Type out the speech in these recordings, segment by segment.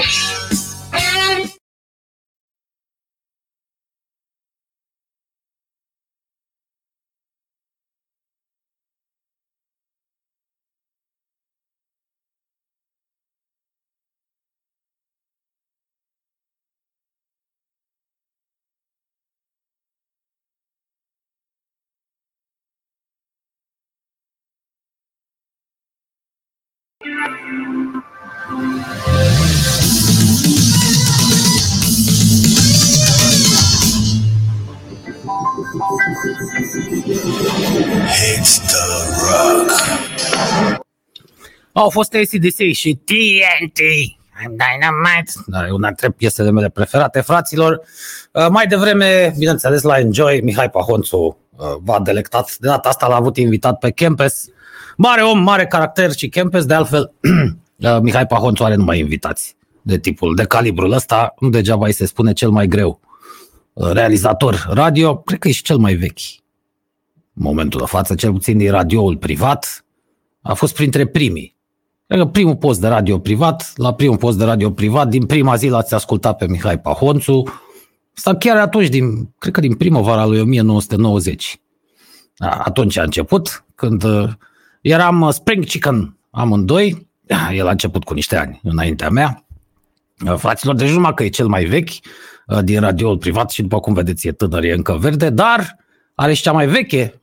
Hits the rock. Au fost ACDC și TNT. I'm Dynamite. Dar e una dintre piesele mele preferate, fraților. Uh, mai devreme, bineînțeles, la Enjoy, Mihai Pahonțu uh, v-a delectat. De data asta l-a avut invitat pe Kempes. Mare om, mare caracter și Kempes, de altfel, uh, Mihai Pahonțu are numai invitați de tipul, de calibrul ăsta. Nu degeaba îi se spune cel mai greu uh, realizator radio. Cred că e și cel mai vechi în momentul de față, cel puțin din radioul privat, a fost printre primii. Cred că primul post de radio privat, la primul post de radio privat, din prima zi l-ați ascultat pe Mihai Pahonțu, Asta chiar atunci, din, cred că din primăvara lui 1990. A, Atunci a început, când uh, eram uh, Spring Chicken amândoi, el a început cu niște ani înaintea mea. Uh, Fraților, deci numai că e cel mai vechi uh, din radioul privat și după cum vedeți e tânăr, e încă verde, dar are și cea mai veche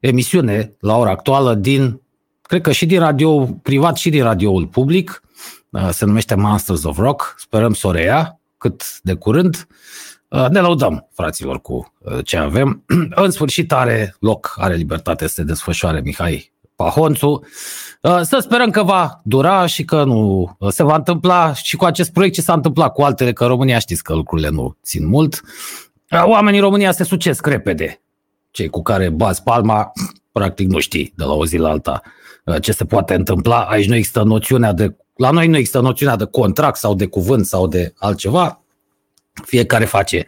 emisiune la ora actuală din, cred că și din radio privat și din radioul public, uh, se numește Monsters of Rock, sperăm să o reia cât de curând. Uh, Ne laudăm, fraților, cu uh, ce avem. În sfârșit are loc, are libertate să se desfășoare Mihai Pahonțu. Uh, Să sperăm că va dura și că nu uh, se va întâmpla și cu acest proiect ce s-a întâmplat cu altele, că în România știți că lucrurile nu țin mult. Uh, Oamenii în România se sucesc repede. Cei cu care bați palma, practic nu știi de la o zi la alta uh, ce se poate întâmpla. Aici nu există noțiunea de... La noi nu există noțiunea de contract sau de cuvânt sau de altceva. Fiecare face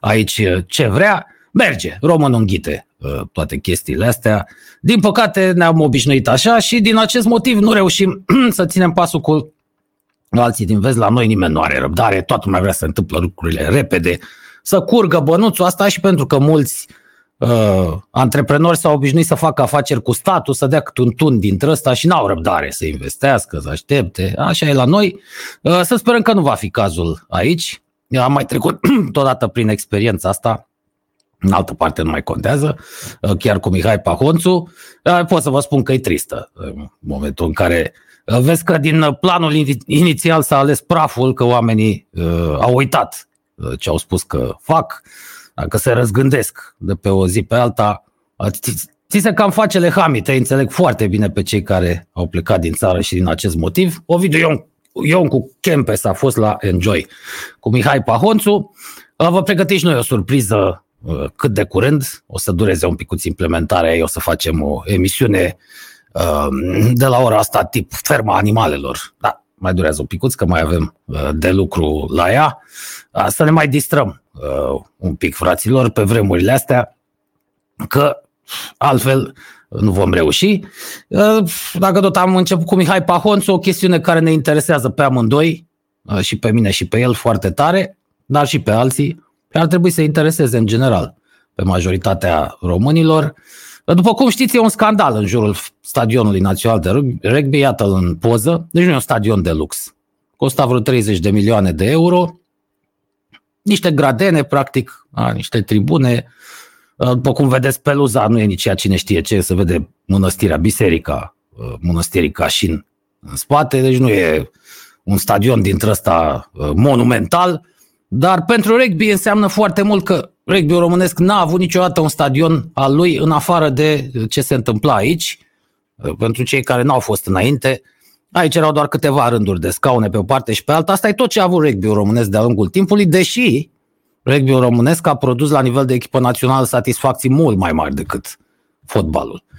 aici uh, ce vrea. Merge, românul înghite uh, toate chestiile astea. Din păcate ne-am obișnuit așa și din acest motiv nu reușim să ținem pasul cu alții din vest. La noi nimeni nu are răbdare, toată lumea vrea să întâmplă lucrurile repede, să curgă bănuțul asta și pentru că mulți uh, antreprenori s-au obișnuit să facă afaceri cu statul, să dea câte un tun dintre ăsta și n-au răbdare să investească, să aștepte. Așa e la noi. Uh, să sperăm că nu va fi cazul aici. Eu am mai trecut totodată prin experiența asta, în altă parte nu mai contează, uh, chiar cu Mihai Pahonțu. Uh, Pot să vă spun că e tristă uh, în momentul în care uh, vezi că din uh, planul ini- inițial s-a ales praful, că oamenii uh, au uitat uh, ce au spus că fac, dacă se răzgândesc de pe o zi pe alta, uh, ți- ți se cam face lehami, te înțeleg foarte bine pe cei care au plecat din țară și din acest motiv. Ovidiu Ion, Ion cu Kempes a fost la Enjoy cu Mihai Pahonțu. Uh, Vă pregătiți și noi o surpriză uh, cât de curând, o să dureze un pic implementarea ei, o să facem o emisiune uh, de la ora asta tip ferma animalelor. Da, mai durează un picuț, că mai avem uh, de lucru la ea. Uh, Să ne mai distrăm uh, un pic, fraților, pe vremurile astea, că altfel nu vom reuși. Uh, Dacă tot am început cu Mihai Pahonțu, o chestiune care ne interesează pe amândoi, uh, și pe mine și pe el foarte tare, dar și pe alții, ar trebui să intereseze în general pe majoritatea românilor. După cum știți, e un scandal în jurul stadionului național de rugby, iată-l în poză, deci nu e un stadion de lux. Costa vreo 30 de milioane de euro, niște gradene, practic, a, niște tribune. După cum vedeți, peluza nu e nici ea cine știe ce, se vede mănăstirea, biserica, mănăstirii Cașin în spate, deci nu e un stadion dintre ăsta uh, monumental, dar pentru rugby înseamnă foarte mult că rugby românesc n-a avut niciodată un stadion al lui în afară de ce se întâmpla aici. Uh, Pentru cei care n-au fost înainte, aici erau doar câteva rânduri de scaune pe o parte și pe alta. Asta e tot ce a avut rugby românesc de-a lungul timpului, deși rugby românesc a produs la nivel de echipă națională satisfacții mult mai mari decât fotbalul.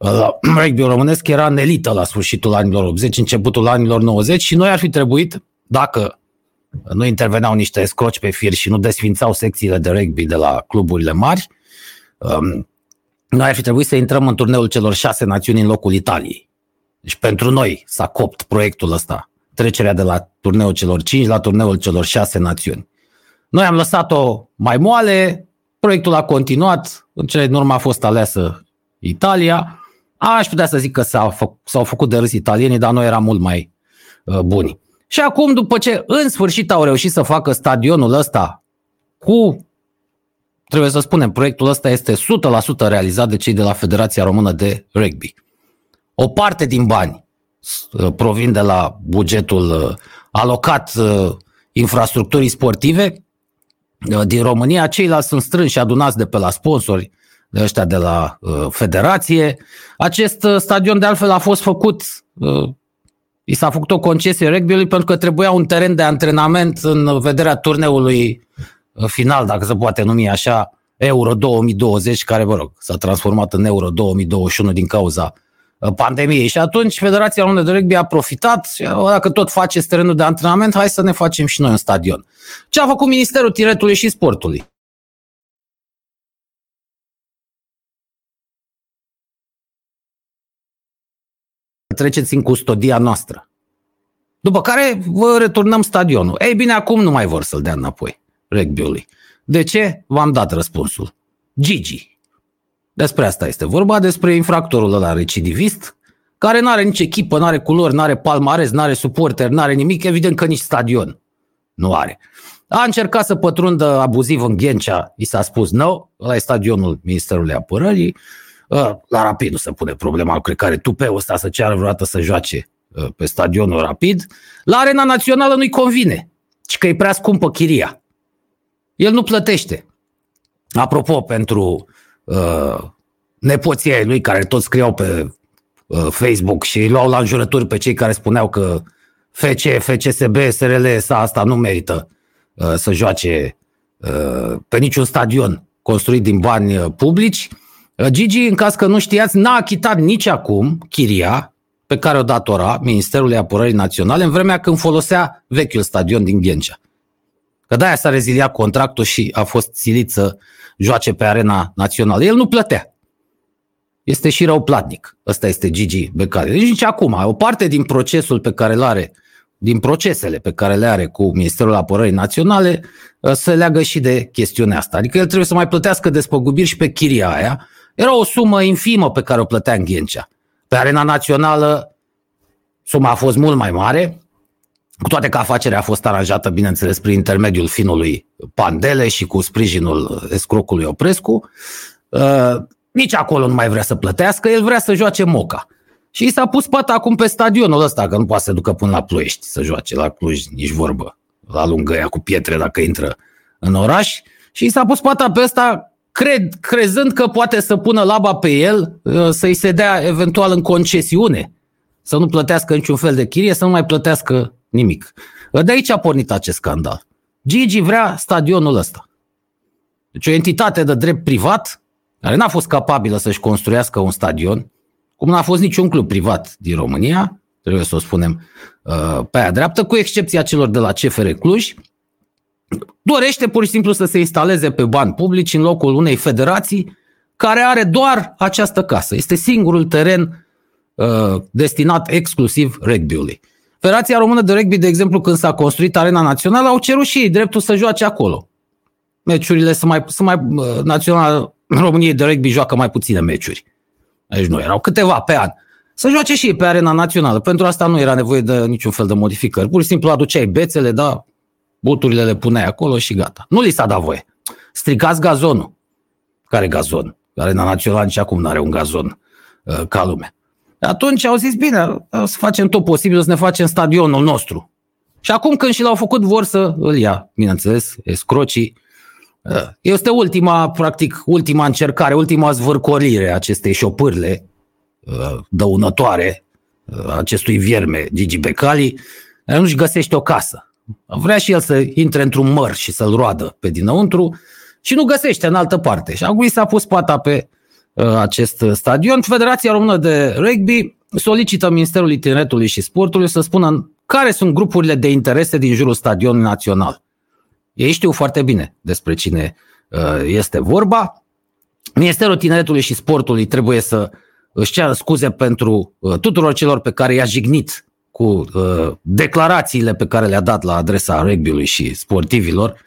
Uh, Rugby românesc era în elită la sfârșitul anilor 80, începutul anilor 90 și noi ar fi trebuit, dacă nu interveneau niște scroci pe fir și nu desfințau secțiile de rugby de la cluburile mari, um, noi ar fi trebuit să intrăm în turneul celor șase națiuni în locul Italiei. Deci pentru noi s-a copt proiectul ăsta trecerea de la turneul celor 5 la turneul celor 6 națiuni. Noi am lăsat-o mai moale, proiectul a continuat, în cele din urmă a fost aleasă Italia. Aș putea să zic că s-au, fă, s-au făcut de râs italienii, dar noi eram mult mai uh, buni. Și acum, după ce în sfârșit au reușit să facă stadionul ăsta cu, trebuie să spunem, proiectul ăsta este 100% realizat de cei de la Federația Română de Rugby. O parte din bani uh, provin de la bugetul uh, alocat uh, infrastructurii sportive din România, ceilalți sunt strânși și adunați de pe la sponsori, de ăștia de la federație. Acest stadion de altfel a fost făcut I s-a făcut o concesie rugby pentru că trebuia un teren de antrenament în vederea turneului uh, final, dacă se poate numi așa, Euro 2020, care, vă rog, s-a transformat în Euro 2021 din cauza uh, pandemiei. Și atunci Federația Română de Rugby a profitat și uh, dacă tot faceți terenul de antrenament, hai să ne facem și noi un stadion. Ce a făcut Ministerul Tineretului și Sportului? Treceți în custodia noastră. După care vă returnăm stadionul. Ei bine, acum nu mai vor să-l dea înapoi rugby De ce? V-am dat răspunsul. Gigi. Despre asta este vorba, despre infractorul ăla recidivist, care nu are nici echipă, nu are culori, nu are palmares, nu are suporter, nu are nimic, evident că nici stadion nu are. A încercat să pătrundă abuziv în Ghencea, i s-a spus nu, no, ăla e stadionul Ministerului Apărării, Ă, la Rapid nu se pune problema, cred că are tupeu ăsta să ceară vreodată să joace ă, pe stadionul Rapid. La Arena Națională nu-i convine, ci că e prea scumpă chiria. El nu plătește. Apropo, pentru uh, nepoții lui care toți scriau pe uh, Facebook și îi luau la înjurături pe cei care spuneau că FC, FCSB, SRL, asta nu merită uh, să joace uh, pe niciun stadion construit din bani publici. Gigi, în caz că nu știați, n-a achitat nici acum chiria pe care o datora Ministerului Apărării Naționale în vremea când folosea vechiul stadion din Ghencea. Că de-aia s-a reziliat contractul și a fost silit să joace pe arena națională. El nu plătea. Este și rău platnic. Ăsta este Gigi Becali. Deci nici acum, o parte din procesul pe care îl are, din procesele pe care le are cu Ministerul Apărării Naționale, se leagă și de chestiunea asta. Adică el trebuie să mai plătească despăgubiri și pe chiria aia, era o sumă infimă pe care o plătea în Ghencea. Pe arena națională suma a fost mult mai mare, cu toate că afacerea a fost aranjată, bineînțeles, prin intermediul finului Pandele și cu sprijinul escrocului Oprescu. Uh, nici acolo nu mai vrea să plătească, el vrea să joace Moca. Și i s-a pus pata acum pe stadionul ăsta, că nu poate să ducă până la Ploiești să joace, la Cluj, nici vorbă, la lungă ea cu pietre dacă intră în oraș. Și i s-a pus pata pe ăsta cred, crezând că poate să pună laba pe el, uh, să-i se dea eventual în concesiune, să nu plătească niciun fel de chirie, să nu mai plătească nimic. Uh, de aici a pornit acest scandal. Gigi vrea stadionul ăsta. Deci o entitate de drept privat, care n-a fost capabilă să-și construiască un stadion, cum n-a fost niciun club privat din România, trebuie să o spunem uh, pe aia dreaptă, cu excepția celor de la CFR Cluj, dorește pur și simplu să se instaleze pe bani publici în locul unei federații care are doar această casă. Este singurul teren uh, destinat exclusiv rugby-ului. Federația Română de Rugby, de exemplu, când s-a construit Arena Națională, au cerut și ei dreptul să joace acolo. Meciurile sunt mai, sunt mai uh, național, României de rugby joacă mai puține meciuri. Aici nu erau câteva pe an. Să joace și ei pe arena națională. Pentru asta nu era nevoie de niciun fel de modificări. Pur și simplu aduceai bețele, da, buturile le puneai acolo și gata. Nu li s-a dat voie. Stricați gazonul. Care gazon? Arena Națională nici acum nu are un gazon uh, ca lume. Atunci au zis, bine, să facem tot posibil să ne facem stadionul nostru. Și acum când și l-au făcut, vor să îl ia, bineînțeles, escrocii. Uh, este ultima, practic, ultima încercare, ultima zvârcolire a acestei șopârle uh, dăunătoare uh, acestui vierme Gigi Becali. Nu-și găsește o casă. Vrea și el să intre într-un măr și să-l roadă pe dinăuntru și nu găsește în altă parte. Și acum i s-a pus pata pe uh, acest stadion. Federația Română de Rugby solicită Ministerului Tineretului și Sportului să spună care sunt grupurile de interese din jurul stadionului național. Ei știu foarte bine despre cine uh, este vorba. Ministerul Tineretului și Sportului trebuie să își ceară scuze pentru uh, tuturor celor pe care i-a jignit cu uh, declarațiile pe care le-a dat la adresa rugby și sportivilor.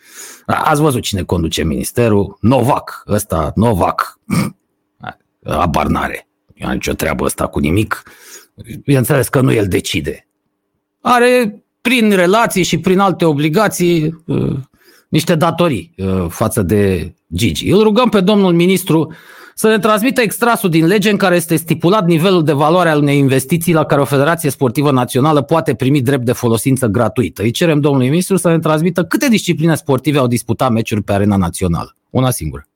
Ați văzut cine conduce ministerul? Novac, ăsta, Novac, abar n-are. Nu am nicio treabă ăsta cu nimic. Bineînțeles că nu el decide. Are prin relații și prin alte obligații uh, niște datorii uh, față de Gigi. Îl rugăm pe domnul ministru să ne transmită extrasul din lege în care este stipulat nivelul de valoare al unei investiții la care o federație sportivă națională poate primi drept de folosință gratuită. Îi cerem domnului ministru să ne transmită câte discipline sportive au disputat meciuri pe arena națională. Una singură.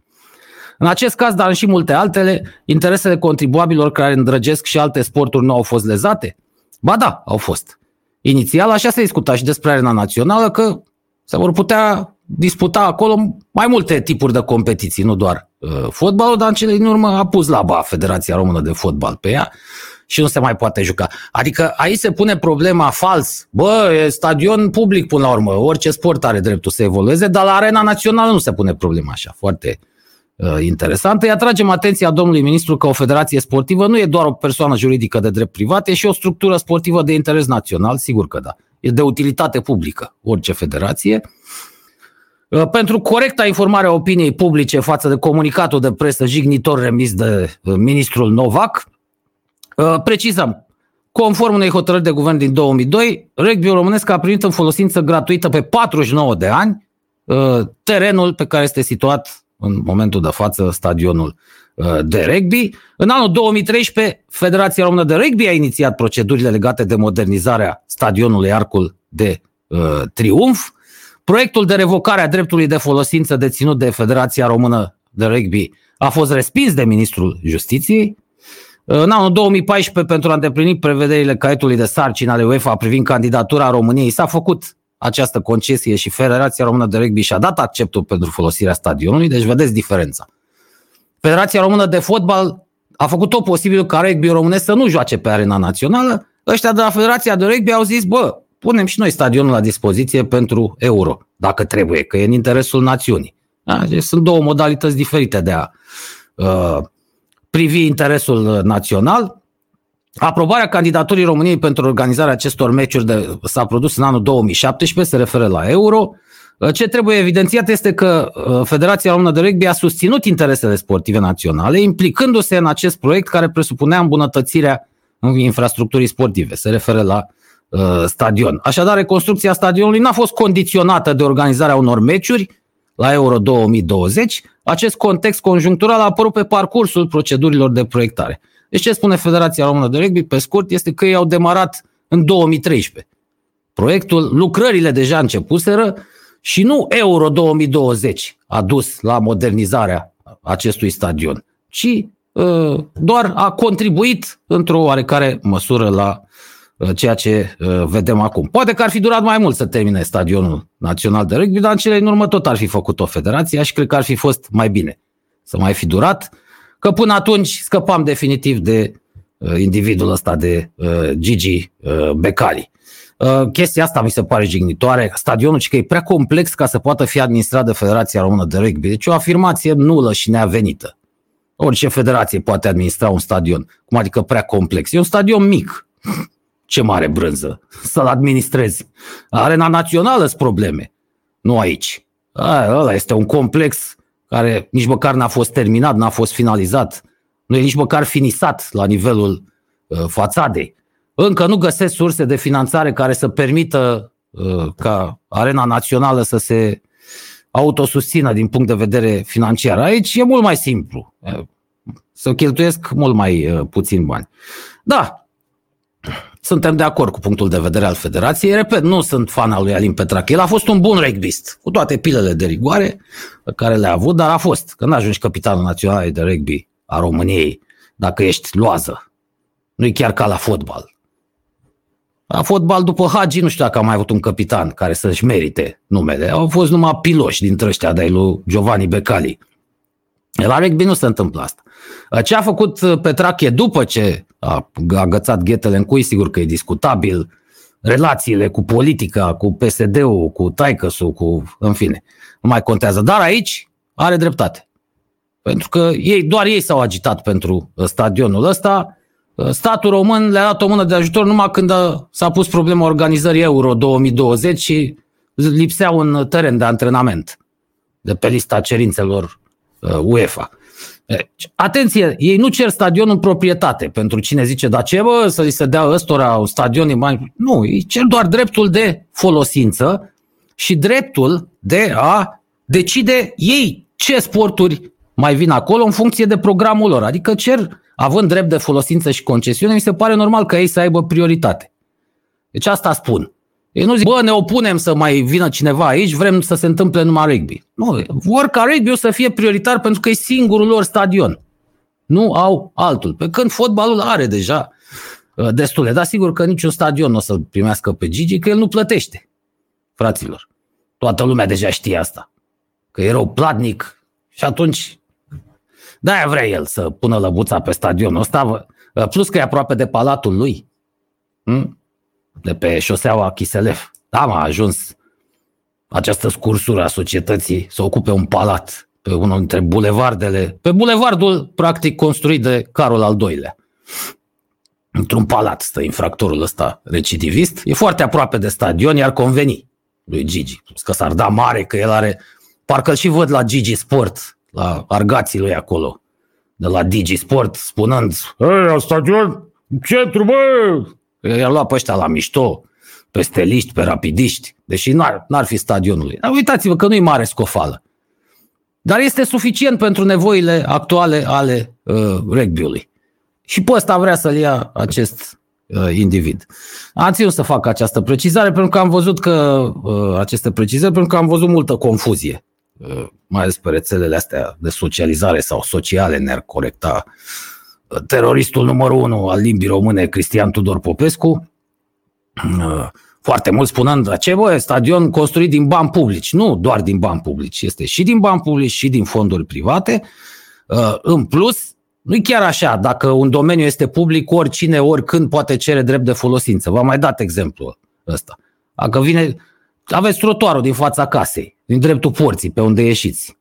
În acest caz, dar și multe altele, interesele contribuabilor care îndrăgesc și alte sporturi nu au fost lezate? Ba da, au fost. Inițial așa se discuta și despre arena națională că se vor putea disputa acolo mai multe tipuri de competiții, nu doar uh, fotbalul, dar în cele din urmă a pus la ba Federația Română de Fotbal pe ea și nu se mai poate juca. Adică aici se pune problema fals. Bă, e stadion public până la urmă, orice sport are dreptul să evolueze, dar la arena națională nu se pune problema așa, foarte uh, interesantă. Îi atragem atenția domnului ministru că o federație sportivă nu e doar o persoană juridică de drept privat, e și o structură sportivă de interes național, sigur că da. E de utilitate publică, orice federație. Uh, pentru corecta informare a opiniei publice față de comunicatul de presă jignitor remis de uh, ministrul Novac, uh, precizăm, conform unei hotărâri de guvern din 2002, rugby românesc a primit în folosință gratuită pe 49 de ani terenul pe care este situat în momentul de față stadionul de rugby. În anul 2013, Federația Română de Rugby a inițiat procedurile legate de modernizarea stadionului Arcul de uh, Triumf. Proiectul de revocare a dreptului de folosință deținut de Federația Română de Rugby a fost respins de Ministrul Justiției. În anul 2014, pentru a îndeplini prevederile caietului de sarcină ale UEFA privind candidatura României, s-a făcut această concesie și Federația Română de Rugby și-a dat acceptul pentru folosirea stadionului, deci vedeți diferența. Federația Română de Fotbal a făcut tot posibil ca rugby românesc să nu joace pe arena națională. Ăștia de la Federația de Rugby au zis, bă, punem și noi stadionul la dispoziție pentru euro, dacă trebuie, că e în interesul națiunii. Da? Deci sunt două modalități diferite de a uh, privi interesul național. Aprobarea candidaturii României pentru organizarea acestor meciuri de, s-a produs în anul 2017, se referă la euro. Uh, ce trebuie evidențiat este că uh, Federația Română de Rugby a susținut interesele sportive naționale, implicându-se în acest proiect care presupunea îmbunătățirea infrastructurii sportive. Se referă la Uh, stadion. Așadar, reconstrucția stadionului n-a fost condiționată de organizarea unor meciuri la Euro 2020. Acest context conjunctural a apărut pe parcursul procedurilor de proiectare. Deci ce spune Federația Română de Rugby, pe scurt, este că ei au demarat în 2013. Proiectul, lucrările deja începuseră și nu Euro 2020 a dus la modernizarea acestui stadion, ci uh, doar a contribuit într-o oarecare măsură la Uh, ceea ce uh, vedem acum. Poate că ar fi durat mai mult să termine stadionul național de rugby, dar în cele din urmă tot ar fi făcut o federație și cred că ar fi fost mai bine să mai fi durat, că până atunci scăpam definitiv de uh, individul ăsta de Gigi Becali. Chestia asta mi se pare jignitoare. Stadionul și că e prea complex ca să poată fi administrat de Federația Română de Rugby. Deci o afirmație nulă și neavenită. Orice federație poate administra un stadion. Cum adică prea complex? E un stadion mic ce mare brânză, să-l administrezi. Arena națională sunt probleme, nu aici. A, ăla este un complex care nici măcar n-a fost terminat, n-a fost finalizat, nu e nici măcar finisat la nivelul uh, fațadei. Încă nu găsesc surse de finanțare care să permită uh, ca arena națională să se autosusțină din punct de vedere financiar. Aici e mult mai simplu. Uh, să cheltuiesc mult mai uh, puțin bani. Da, suntem de acord cu punctul de vedere al federației. Repet, nu sunt fan al lui Alin Petrache. El a fost un bun rugbist, cu toate pilele de rigoare pe care le-a avut, dar a fost. Când ajungi capitanul național de rugby a României, dacă ești loază, nu e chiar ca la fotbal. La fotbal, după Hagi, nu știu dacă a mai avut un capitan care să-și merite numele. Au fost numai piloși dintre ăștia de lui Giovanni Becali. La rugby nu se întâmplă asta. Ce a făcut Petrache după ce a agățat ghetele în cui, sigur că e discutabil, relațiile cu politica, cu PSD-ul, cu Taicăsul, cu, în fine, nu mai contează. Dar aici are dreptate. Pentru că ei, doar ei s-au agitat pentru stadionul ăsta, statul român le-a dat o mână de ajutor numai când a, s-a pus problema organizării Euro 2020 și lipsea un teren de antrenament de pe lista cerințelor uh, UEFA. Deci, atenție, ei nu cer stadionul în proprietate. Pentru cine zice, da ce bă, să li se dea ăstora un stadion mai... Nu, ei cer doar dreptul de folosință și dreptul de a decide ei ce sporturi mai vin acolo în funcție de programul lor. Adică cer, având drept de folosință și concesiune, mi se pare normal că ei să aibă prioritate. Deci asta spun. Ei nu zic, bă, ne opunem să mai vină cineva aici, vrem să se întâmple numai rugby. Nu, vor ca rugby să fie prioritar pentru că e singurul lor stadion. Nu au altul. Pe când fotbalul are deja uh, destule. Dar sigur că niciun stadion nu o să-l primească pe Gigi, că el nu plătește. Fraților. Toată lumea deja știe asta. Că e rău platnic și atunci de-aia vrea el să pună lăbuța pe stadionul ăsta, uh, plus că e aproape de palatul lui. Hmm? De pe șoseaua Chiselev. Da, m-a ajuns această scursură a societății să ocupe un palat pe unul dintre bulevardele, pe bulevardul practic construit de Carol al II-lea. Într-un palat stă infractorul ăsta recidivist. E foarte aproape de stadion, iar conveni lui Gigi. Că s-ar da mare, că el are... Parcă și văd la Gigi Sport, la argații lui acolo, de la Digi Sport, spunând Ei, stadion, centru, bă, I-a luat pe ăștia la mișto, pe steliști, pe rapidiști, deși n-ar, n-ar fi stadionului. Dar uitați-vă că nu-i mare scofală. Dar este suficient pentru nevoile actuale ale uh, rugby-ului. Și pe ăsta vrea să-l ia acest uh, individ. Am ținut să fac această precizare pentru că am văzut că uh, aceste precizări, pentru că am văzut multă confuzie, uh, mai ales pe rețelele astea de socializare sau sociale, ne-ar corecta uh, teroristul numărul unu al limbii române, Cristian Tudor Popescu, foarte mult spunând, ce bă, stadion construit din bani publici. Nu doar din bani publici, este și din bani publici și din fonduri private. În plus, nu-i chiar așa, dacă un domeniu este public, oricine, oricând poate cere drept de folosință. V-am mai dat exemplu ăsta. Dacă vine, aveți trotuarul din fața casei, din dreptul porții, pe unde ieșiți.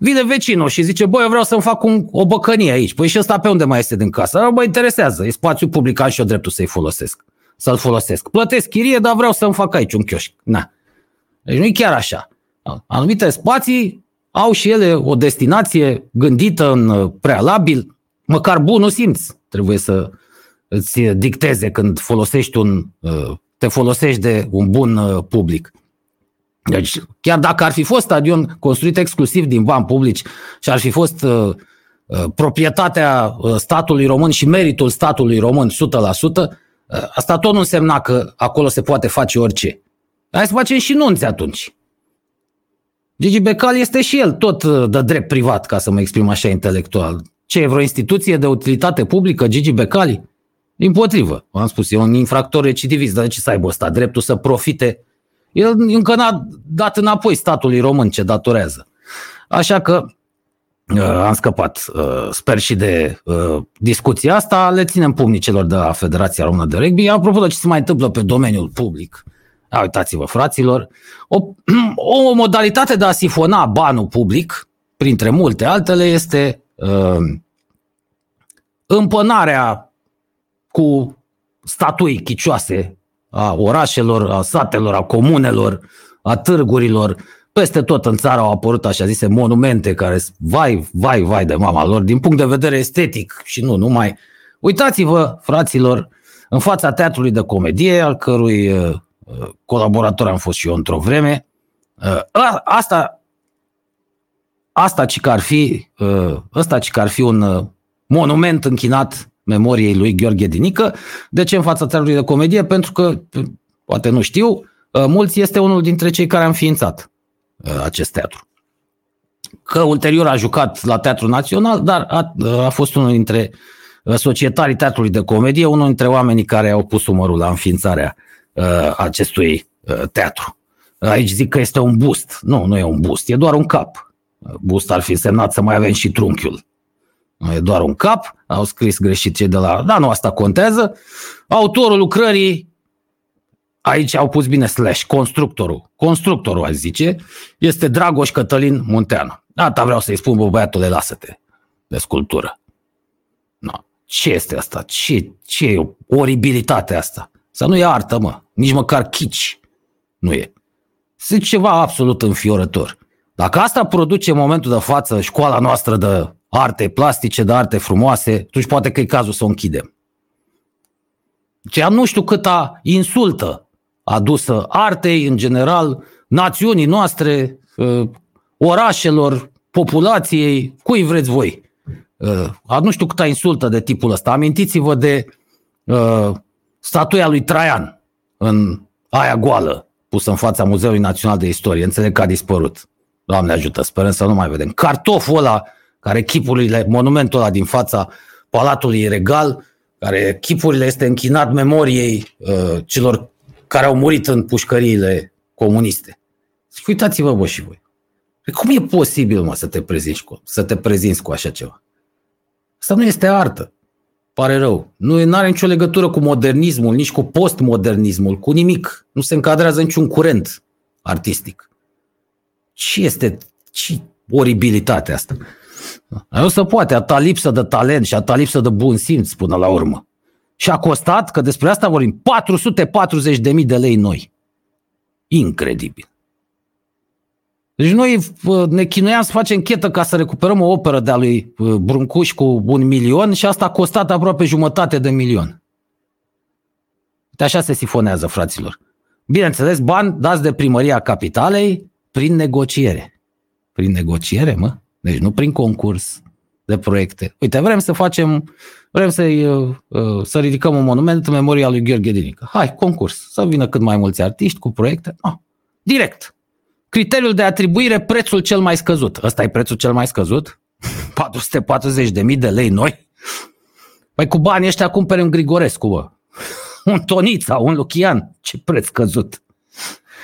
Vine vecinul și zice, băi, eu vreau să-mi fac un, o băcănie aici. Păi și ăsta pe unde mai este din casă? Mă interesează, e spațiu public, am și eu dreptul să-i folosesc. Să-l folosesc. Plătesc chirie, dar vreau să-mi fac aici un chioșc. Na. Deci nu e chiar așa. Anumite spații au și ele o destinație gândită în uh, prealabil, măcar bunul simț trebuie să îți dicteze când folosești un, uh, te folosești de un bun uh, public. Deci, chiar dacă ar fi fost stadion construit exclusiv din bani publici și ar fi fost uh, uh, proprietatea uh, statului român și meritul statului român 100%, uh, asta tot nu însemna că acolo se poate face orice. Hai să facem și nunți atunci. Gigi Becal este și el tot uh, de drept privat, ca să mă exprim așa intelectual. Ce e vreo instituție de utilitate publică, Gigi Becali? Din potrivă, am spus, e un infractor recidivist, dar de ce să aibă ăsta dreptul să profite el încă n-a dat înapoi statului român ce datorează. Așa că uh, am scăpat. Uh, sper și de uh, discuția asta. Le ținem pumnii celor de la Federația Română de Rugby. Apropo de ce se mai întâmplă pe domeniul public. A, uitați-vă, fraților, o, o modalitate de a sifona banul public, printre multe altele, este uh, împănarea cu statui chicioase a orașelor, a satelor, a comunelor, a târgurilor. Peste tot în țară au apărut așa zise monumente care vai, vai, vai de mama lor, din punct de vedere estetic și nu numai. Uitați-vă, fraților, în fața teatrului de comedie, al cărui uh, uh colaborator am fost și eu într-o vreme, uh, asta, asta ci că ar fi, uh, ăsta ci că ar fi un uh, monument închinat memoriei lui Gheorghe Dinică. De ce în fața teatrului de comedie? Pentru că, poate nu știu, uh, mulți este unul dintre cei care a înființat uh, acest teatru. Că ulterior a jucat la Teatrul Național, dar a, uh, a fost unul dintre societarii teatrului de comedie, unul dintre oamenii care au pus umărul la înființarea acestui teatru. Aici zic că este un bust. Nu, nu e un bust, e doar un cap. Bust ar fi semnat să mai avem și trunchiul e doar un cap, au scris greșit cei de la... Da, nu, asta contează. Autorul lucrării, aici au pus bine slash, constructorul. Constructorul, aș zice, este Dragoș Cătălin Munteanu. Asta vreau să-i spun, bă, băiatule, lasă-te de sculptură. No. Ce este asta? Ce, ce e oribilitate asta? Să nu e artă, mă. Nici măcar chici nu e. Este ceva absolut înfiorător. Dacă asta produce în momentul de față școala noastră de arte plastice, de arte frumoase, atunci poate că e cazul să o închidem. Ceea nu știu câta insultă adusă artei, în general, națiunii noastre, uh, orașelor, populației, cui vreți voi. Uh, nu știu câta insultă de tipul ăsta. Amintiți-vă de uh, statuia lui Traian în aia goală, pusă în fața Muzeului Național de Istorie. Înțeleg că a dispărut. Doamne ajută, sperăm să nu mai vedem. Cartoful ăla, care chipurile, monumentul ăla din fața Palatului Regal, care chipurile este închinat memoriei uh, celor care au murit în pușcăriile comuniste. Și uitați-vă, bă, și voi. Păi cum e posibil, mă, să te prezinți cu, să te prezinți cu așa ceva? Asta nu este artă. Pare rău. Nu are nicio legătură cu modernismul, nici cu postmodernismul, cu nimic. Nu se încadrează niciun curent artistic. Ce este ce oribilitatea asta? Nu se poate, a ta lipsă de talent și a ta lipsă de bun simț până la urmă. Și a costat, că despre asta vorbim, 440.000 de lei noi. Incredibil. Deci noi ne chinuiam să facem chetă ca să recuperăm o operă de-a lui Bruncuș cu un milion și asta a costat aproape jumătate de milion. De așa se sifonează, fraților. Bineînțeles, bani dați de primăria capitalei prin negociere. Prin negociere, mă? Deci nu prin concurs de proiecte. Uite, vrem să facem, vrem să, uh, uh, să ridicăm un monument în memoria lui Gheorghe Dinică. Hai, concurs, să vină cât mai mulți artiști cu proiecte. Ah, direct. Criteriul de atribuire, prețul cel mai scăzut. Ăsta e prețul cel mai scăzut? 440.000 de lei noi? Păi cu banii ăștia cumperi un Grigorescu, bă. Un Tonița, un Lucian. Ce preț scăzut.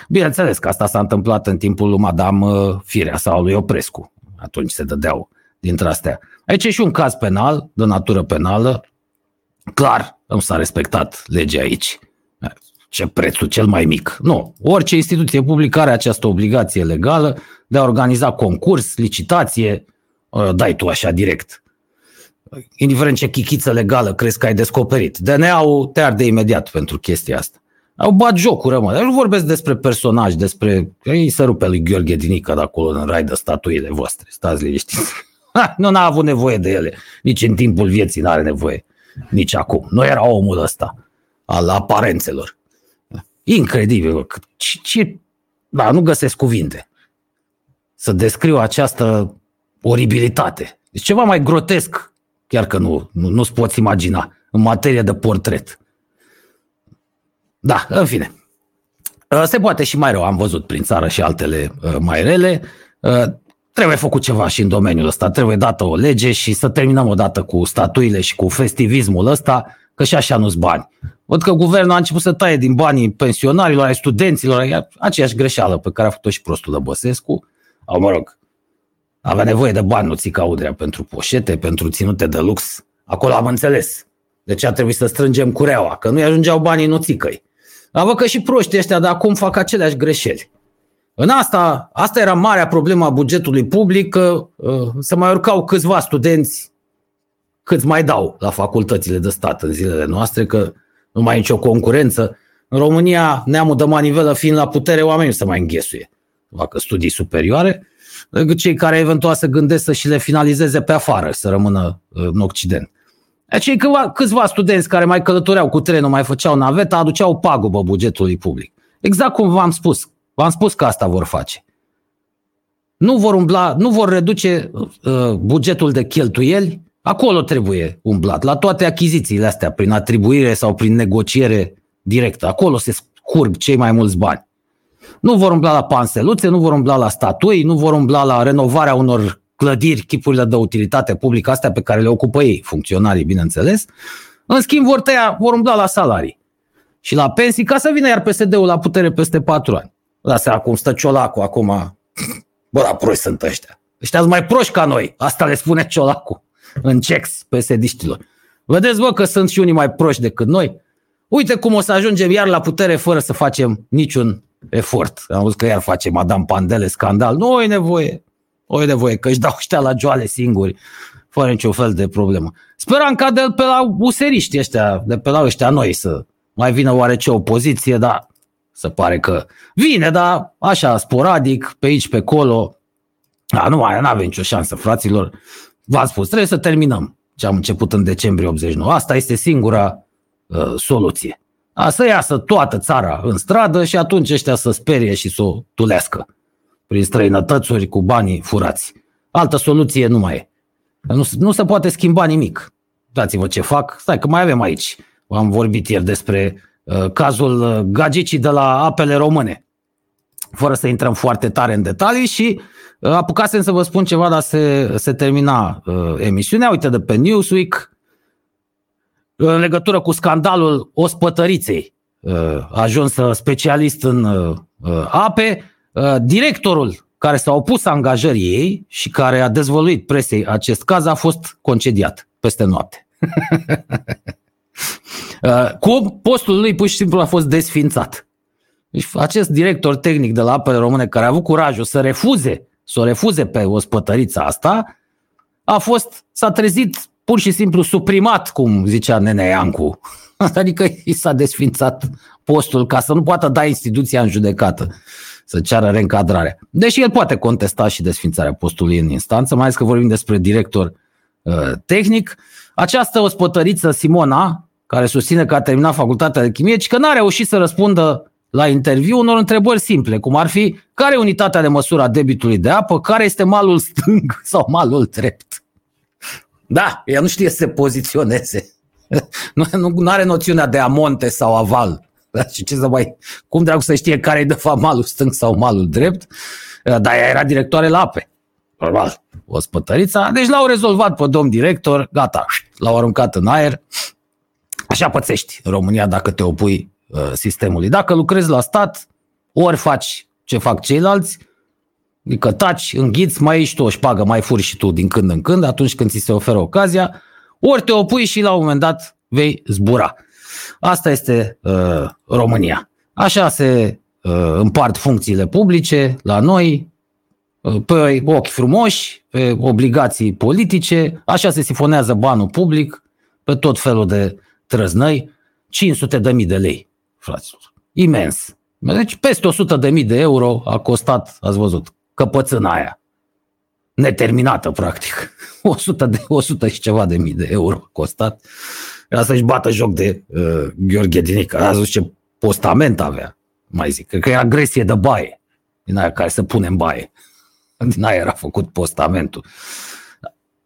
Bineînțeles că asta s-a întâmplat în timpul lui Madame uh, Firea sau lui Oprescu. Atunci se dădeau dintre astea. Aici e și un caz penal, de natură penală. Clar, nu s-a respectat legea aici ce prețul cel mai mic. Nu. Orice instituție publică are această obligație legală de a organiza concurs, licitație, dai tu așa direct. Indiferent ce chichiță legală crezi că ai descoperit. DNA-ul te arde imediat pentru chestia asta. Au bat jocuri, mă. nu vorbesc despre personaj, despre... Ei să rupe lui Gheorghe Dinică de acolo în rai de statuile voastre. Stați liniștiți. nu n-a avut nevoie de ele. Nici în timpul vieții n-are nevoie. Nici acum. Nu era omul ăsta al aparențelor. Incredibil. Ce, ce, da, nu găsesc cuvinte să descriu această oribilitate. Deci ceva mai grotesc, chiar că nu, nu, nu-ți poți imagina, în materie de portret. Da, în fine. Uh, se poate și mai rău, am văzut prin țară și altele uh, mai rele. Uh, trebuie făcut ceva și în domeniul ăsta, trebuie dată o lege și să terminăm odată cu statuile și cu festivismul ăsta, că și așa nu-s bani. Văd că guvernul a început să taie din banii pensionarilor, ai studenților, aceeași greșeală pe care a făcut-o și prostul de Băsescu. Au, mă rog, avea nevoie de bani, nu țica Udrea, pentru poșete, pentru ținute de lux. Acolo am înțeles. De ce a trebuit să strângem cureaua, că nu-i ajungeau banii nu țicăi. Dar văd că și proștii ăștia de acum fac aceleași greșeli. În asta, asta era marea problemă a bugetului public, că uh, se mai urcau câțiva studenți câți mai dau la facultățile de stat în zilele noastre, că nu mai e nicio concurență. În România, neamul de manivelă fiind la putere, oamenii nu se mai înghesuie. Facă studii superioare, decât cei care eventual se gândesc să și le finalizeze pe afară, să rămână uh, în Occident. Cei câțiva, câțiva studenți care mai călătoreau cu trenul, mai făceau naveta, aduceau pagubă bugetului public. Exact cum v-am spus. V-am spus că asta vor face. Nu vor umbla, nu vor reduce uh, bugetul de cheltuieli Acolo trebuie umblat, la toate achizițiile astea, prin atribuire sau prin negociere directă. Acolo se scurg cei mai mulți bani. Nu vor umbla la panseluțe, nu vor umbla la statui, nu vor umbla la renovarea unor clădiri, chipurile de utilitate publică, astea pe care le ocupă ei, funcționarii, bineînțeles. În schimb, vor, tăia, vor umbla la salarii și la pensii ca să vină iar PSD-ul la putere peste patru ani. Da, seama cum stă Ciolacu acum. Bă, da, proști sunt ăștia. Ăștia sunt mai proști ca noi. Asta le spune Ciolacu în cex pesediștilor. Vedeți, vă, că sunt și unii mai proști decât noi? Uite cum o să ajungem iar la putere fără să facem niciun efort. Am văzut că iar face Madame Pandele scandal. Nu e nevoie. Nu e nevoie, că își dau ăștia la joale singuri. fără niciun fel de problemă. Speram ca de pe la useriști ăștia, de pe la ăștia noi să mai vină oarece opoziție, dar se pare că vine, dar așa, sporadic, pe aici, pe acolo. A, nu mai avem nicio șansă, fraților. V-am spus, trebuie să terminăm ce am început în decembrie 89. Asta este singura uh, soluție. A, să iasă toată țara în stradă și atunci ăștia să sperie și să o tulească prin străinătățuri cu banii furați. Altă soluție nu mai e. Nu, nu se poate schimba nimic. Dați-vă ce fac. Stai că mai avem aici. Am vorbit ieri despre uh, cazul uh, gagicii de la apele române. Fără să intrăm foarte tare în detalii și uh, apucasem să vă spun ceva, dar se, se termina uh, emisiunea. Uite de pe Newsweek, în legătură cu scandalul ospătăriței, uh, ajuns specialist în uh, ape, uh, directorul care s-a opus angajării ei și care a dezvăluit presei acest caz a fost concediat peste noapte. Cu postul lui pur și simplu a fost desfințat. Deci acest director tehnic de la apele române care a avut curajul să refuze, să o refuze pe ospătărița asta, a fost, s-a trezit pur și simplu suprimat, cum zicea Nenea Iancu. Adică i s-a desfințat postul ca să nu poată da instituția în judecată să ceară reîncadrarea. Deși el poate contesta și desfințarea postului în instanță, mai ales că vorbim despre director uh, tehnic. Această ospătăriță Simona, care susține că a terminat facultatea de chimie, ci că n-a reușit să răspundă la interviu unor întrebări simple, cum ar fi care e unitatea de măsură a debitului de apă, care este malul stâng sau malul drept. Da, ea nu știe să se poziționeze. Nu, nu, nu are noțiunea de amonte sau aval. Da? Și ce să mai... Cum dracu să știe care e de fapt malul stâng sau malul drept? Dar ea era directoare la ape. Normal, o spătărița. Deci l-au rezolvat pe domn director, gata, l-au aruncat în aer. Așa pățești în România dacă te opui uh, sistemului. Dacă lucrezi la stat, ori faci ce fac ceilalți, adică taci, înghiți, mai ești tu o șpagă, mai furi și tu din când în când, atunci când ți se oferă ocazia, ori te opui și la un moment dat vei zbura. Asta este uh, România. Așa se uh, împart funcțiile publice la noi, uh, pe ochi frumoși, pe obligații politice, așa se sifonează banul public, pe tot felul de trăznăi, 500 de mii de lei, fraților. Imens. Deci peste 100 de mii de euro a costat, ați văzut, căpățâna aia. Neterminată, practic. 100, de, 100 și ceva de mii de euro a costat. Era să-și bată joc de uh, Gheorghe Dinică. A zis ce postament avea, mai zic. Cred că era agresie de baie. Din aia care se pune în baie. Din aia era făcut postamentul.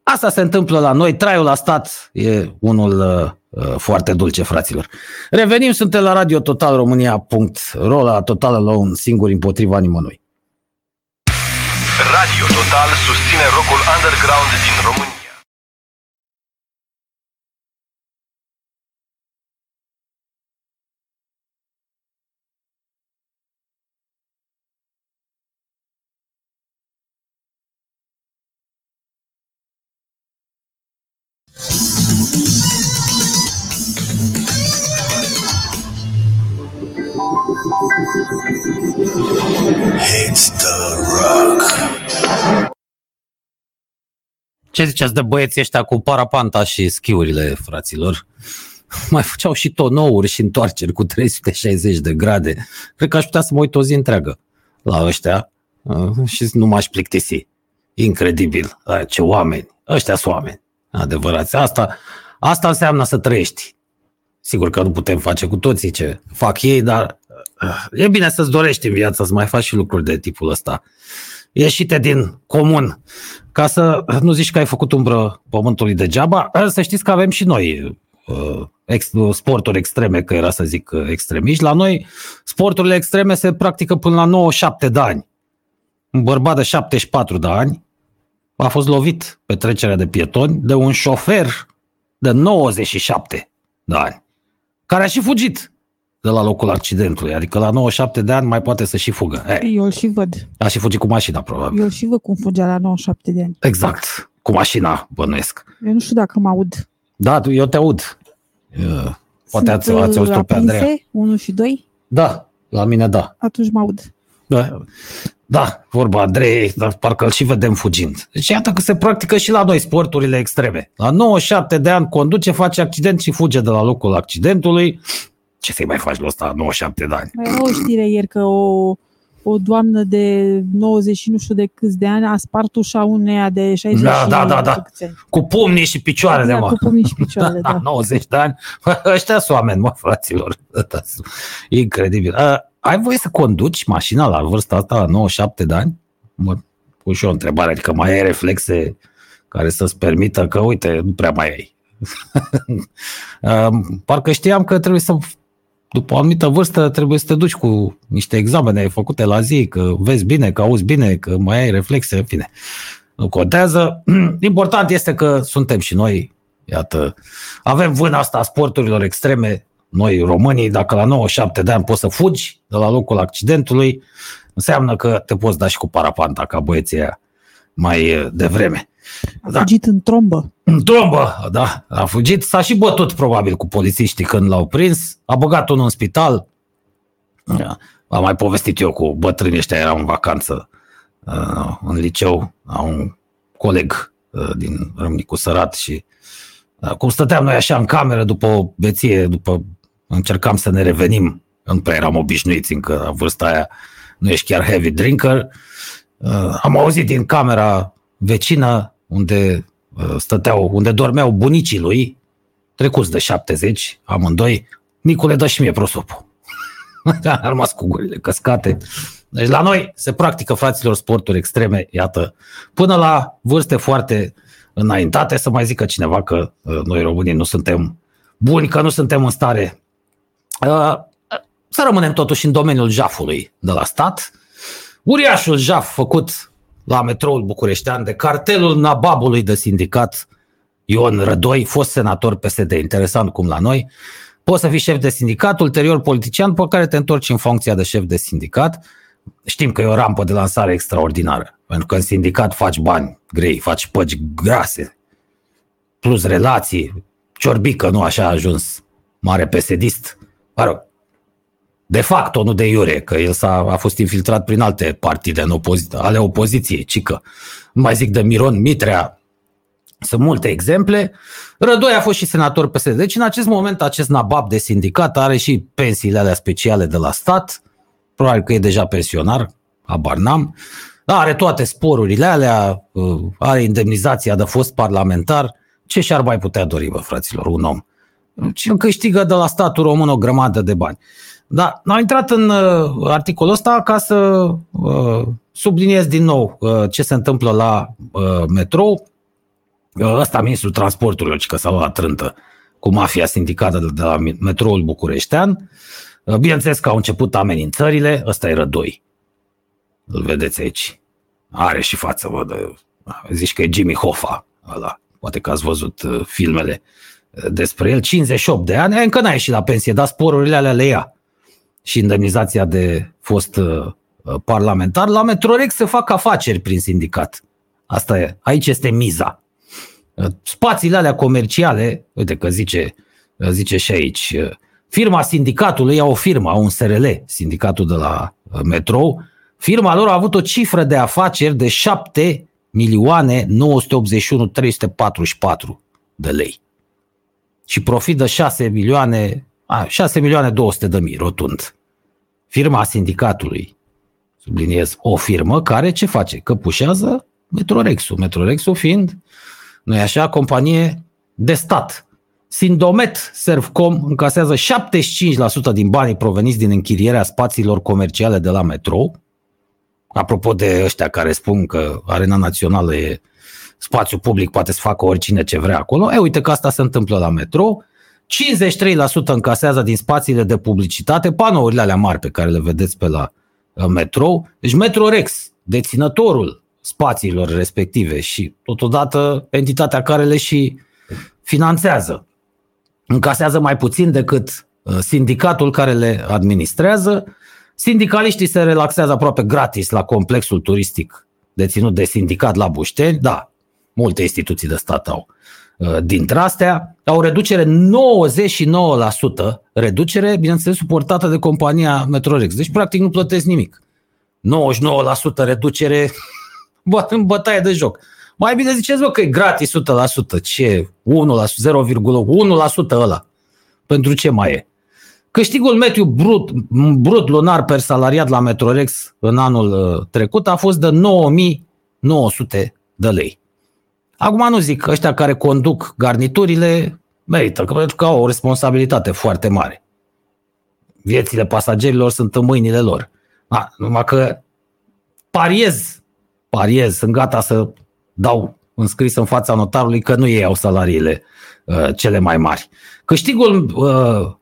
Asta se întâmplă la noi. Traiul la stat e unul uh, uh foarte dulce, fraților. Revenim, suntem la Radio Total România.ro, la Total la un singur împotriva nimănui. Radio Total susține rockul underground Ce ziceți de băieții ăștia cu parapanta și schiurile, fraților? Mai făceau și tonouri și întoarceri cu 360 de grade. Cred că aș putea să mă uit o zi întreagă la ăștia uh, și nu m-aș plictisi. Incredibil. Ce oameni. Ăștia sunt oameni. Adevărați. Asta, asta înseamnă să trăiești. Sigur că nu putem face cu toții ce fac ei, dar e bine să-ți dorești în viață să mai faci și lucruri de tipul ăsta. Ieșite din comun, ca să nu zici că ai făcut umbră pământului degeaba, să știți că avem și noi uh, ex, sporturi extreme, că era să zic uh, extremiști. La noi sporturile extreme se practică până la 97 de ani. Un bărbat de 74 de ani a fost lovit pe trecerea de pietoni de un șofer de 97 de ani, care a și fugit de la locul accidentului. Adică la 97 de ani mai poate să și fugă. Hey. Eu îl și văd. A și fugit cu mașina, probabil. Eu îl și văd cum fugea la 97 de ani. Exact. Cu mașina, bănuiesc. Eu nu știu dacă mă aud. Da, eu te aud. Poate ați, ați auzit pe Andreea. 1 și 2? Da, la mine da. Atunci mă aud. da. Da, vorba Andrei, dar parcă îl și vedem fugind. Deci iată că se practică și la noi sporturile extreme. La 97 de ani conduce, face accident și fuge de la locul accidentului. Ce să-i mai faci la ăsta, 97 de ani? Mai era o știre ieri că o, o doamnă de 90 și nu știu de câți de ani a spart ușa uneia de 60 Da, și da, da, nu da. știu câți ani. Cu pumnii și picioarele, Da, mă. cu pumnii și picioarele, Da, da. 90 de ani. Ăștia sunt oameni, mă, fraților. Incredibil. A, ai voie să conduci mașina la vârsta asta, la 97 de ani? Mă pun și eu o întrebare, adică mai ai reflexe care să-ți permită că, uite, nu prea mai ai. Um, Parcă știam că trebuie să, după o anumită vârstă, trebuie să te duci cu niște examene făcute la zi, că vezi bine, că auzi bine, că mai ai reflexe, în fine. Nu contează. Important este că suntem și noi, iată, avem vâna asta a sporturilor extreme, noi românii, dacă la 97 de ani poți să fugi de la locul accidentului, înseamnă că te poți da și cu parapanta ca băieții aia mai eh, devreme. A Da. fugit în trombă. În trombă, da, a fugit, s-a și bătut probabil cu polițiștii când l-au prins, a băgat unul în spital, Da. am mai povestit eu cu bătrânii ăștia, erau în vacanță uh, în liceu, a un coleg uh, din Râmnicu Sărat și uh, cum stăteam noi așa în cameră după o beție, după încercam să ne revenim, nu prea eram obișnuiți încă la vârsta aia, nu ești chiar heavy drinker, uh, am auzit din camera vecină unde uh, stăteau, unde dormeau bunicii lui, trecuți de 70, amândoi, Nicule, dă și mie prosopul. a rămas cu gurile căscate. Deci la noi se practică, fraților, sporturi extreme, iată, până la vârste foarte înaintate, să mai zică cineva că uh, noi românii nu suntem buni, că nu suntem în stare uh, să rămânem totuși în domeniul jafului de la stat. Uriașul jaf făcut la metroul bucureștean de cartelul nababului de sindicat Ion Rădoi, fost senator PSD. Interesant cum la noi. Poți să fii șef de sindicat, ulterior politician, pe care te întorci în funcția de șef de sindicat. Știm că e o rampă de lansare extraordinară, pentru că în sindicat faci bani grei, faci păci grase, plus relații. Ciorbică nu așa a ajuns mare pesedist. Mă rog, de facto, nu de iure, că el s-a, a fost infiltrat prin alte partide în opozi- ale opoziției, cică. Nu mai zic de Miron Mitrea, sunt multe exemple. Rădoi a fost și senator PSD. Deci în acest moment acest nabab de sindicat are și pensiile alea speciale de la stat. Probabil că e deja pensionar, habar n-am. Are toate sporurile alea, uh, are indemnizația de fost parlamentar. Ce și-ar mai putea dori, bă, fraților, un om? Și câștigă de la statul român o grămadă de bani. Da, am intrat în uh, articolul ăsta ca să uh, subliniez din nou uh, ce se întâmplă la uh, metrou. Uh, ăsta, ministrul transporturilor, ci că s-a luat trântă cu mafia sindicată de, de la metroul bucureștean. Uh, bineînțeles că au început amenințările, ăsta e rădoi. Îl vedeți aici. Are și față, văd. uh, Zici că e Jimmy Hoffa ăla. Poate că ați văzut uh, filmele uh, despre el. 58 de ani, încă n-a ieșit la pensie, dar sporurile alea le ia și indemnizația de fost uh, parlamentar, la Metrorex se fac afaceri prin sindicat. Asta e. Aici este miza. Uh, Spațiile alea comerciale, uite că zice, uh, zice și aici, uh, firma sindicatului, ea o firmă, au un SRL, sindicatul de la uh, Metrou, firma lor a avut o cifră de afaceri de 7 milioane 981 344 de lei. Și profit de 6 milioane a, 6 milioane 200 de mii, rotund. Firma sindicatului, subliniez, o firmă care ce face? Căpușează Metrorexul. Metrorexul fiind, nu e așa, companie de stat. Sindomet Servcom încasează 75% din banii proveniți din închirierea spațiilor comerciale de la metrou. Apropo de ăștia care spun că Arena Națională e spațiu public, poate să facă oricine ce vrea acolo. E, uite că asta se întâmplă la metrou. 53% încasează din spațiile de publicitate, panourile alea mari pe care le vedeți pe la uh, metrou. Deci Metrorex, deținătorul spațiilor respective și totodată entitatea care le și finanțează, încasează mai puțin decât uh, sindicatul care le administrează. Sindicaliștii se relaxează aproape gratis la complexul turistic deținut de sindicat la Bușteni. Da, multe instituții de stat au dintre astea, au o reducere 99%, reducere, bineînțeles, suportată de compania Metrorex. Deci, practic, nu plătesc nimic. 99% reducere, bă, în bătaie de joc. Mai bine ziceți, bă, că e gratis 100%. Ce? 1%, 0,1% ăla. Pentru ce mai e? Câștigul mediu brut, brut lunar per salariat la Metrorex în anul uh, trecut a fost de 9900 de lei. Acum nu zic, ăștia care conduc garniturile merită, că pentru că au o responsabilitate foarte mare. Viețile pasagerilor sunt în mâinile lor. Da, numai că pariez, pariez, sunt gata să dau înscris în fața notarului că nu ei au salariile uh, cele mai mari. Câștigul uh,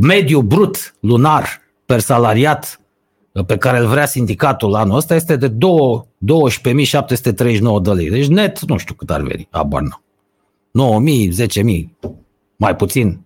mediu brut lunar per salariat uh, pe care îl vrea sindicatul anul ăsta este de 12.739 de lei. Deci net, nu știu cât ar veni, abar nu. 9.000, 10.000, mai puțin,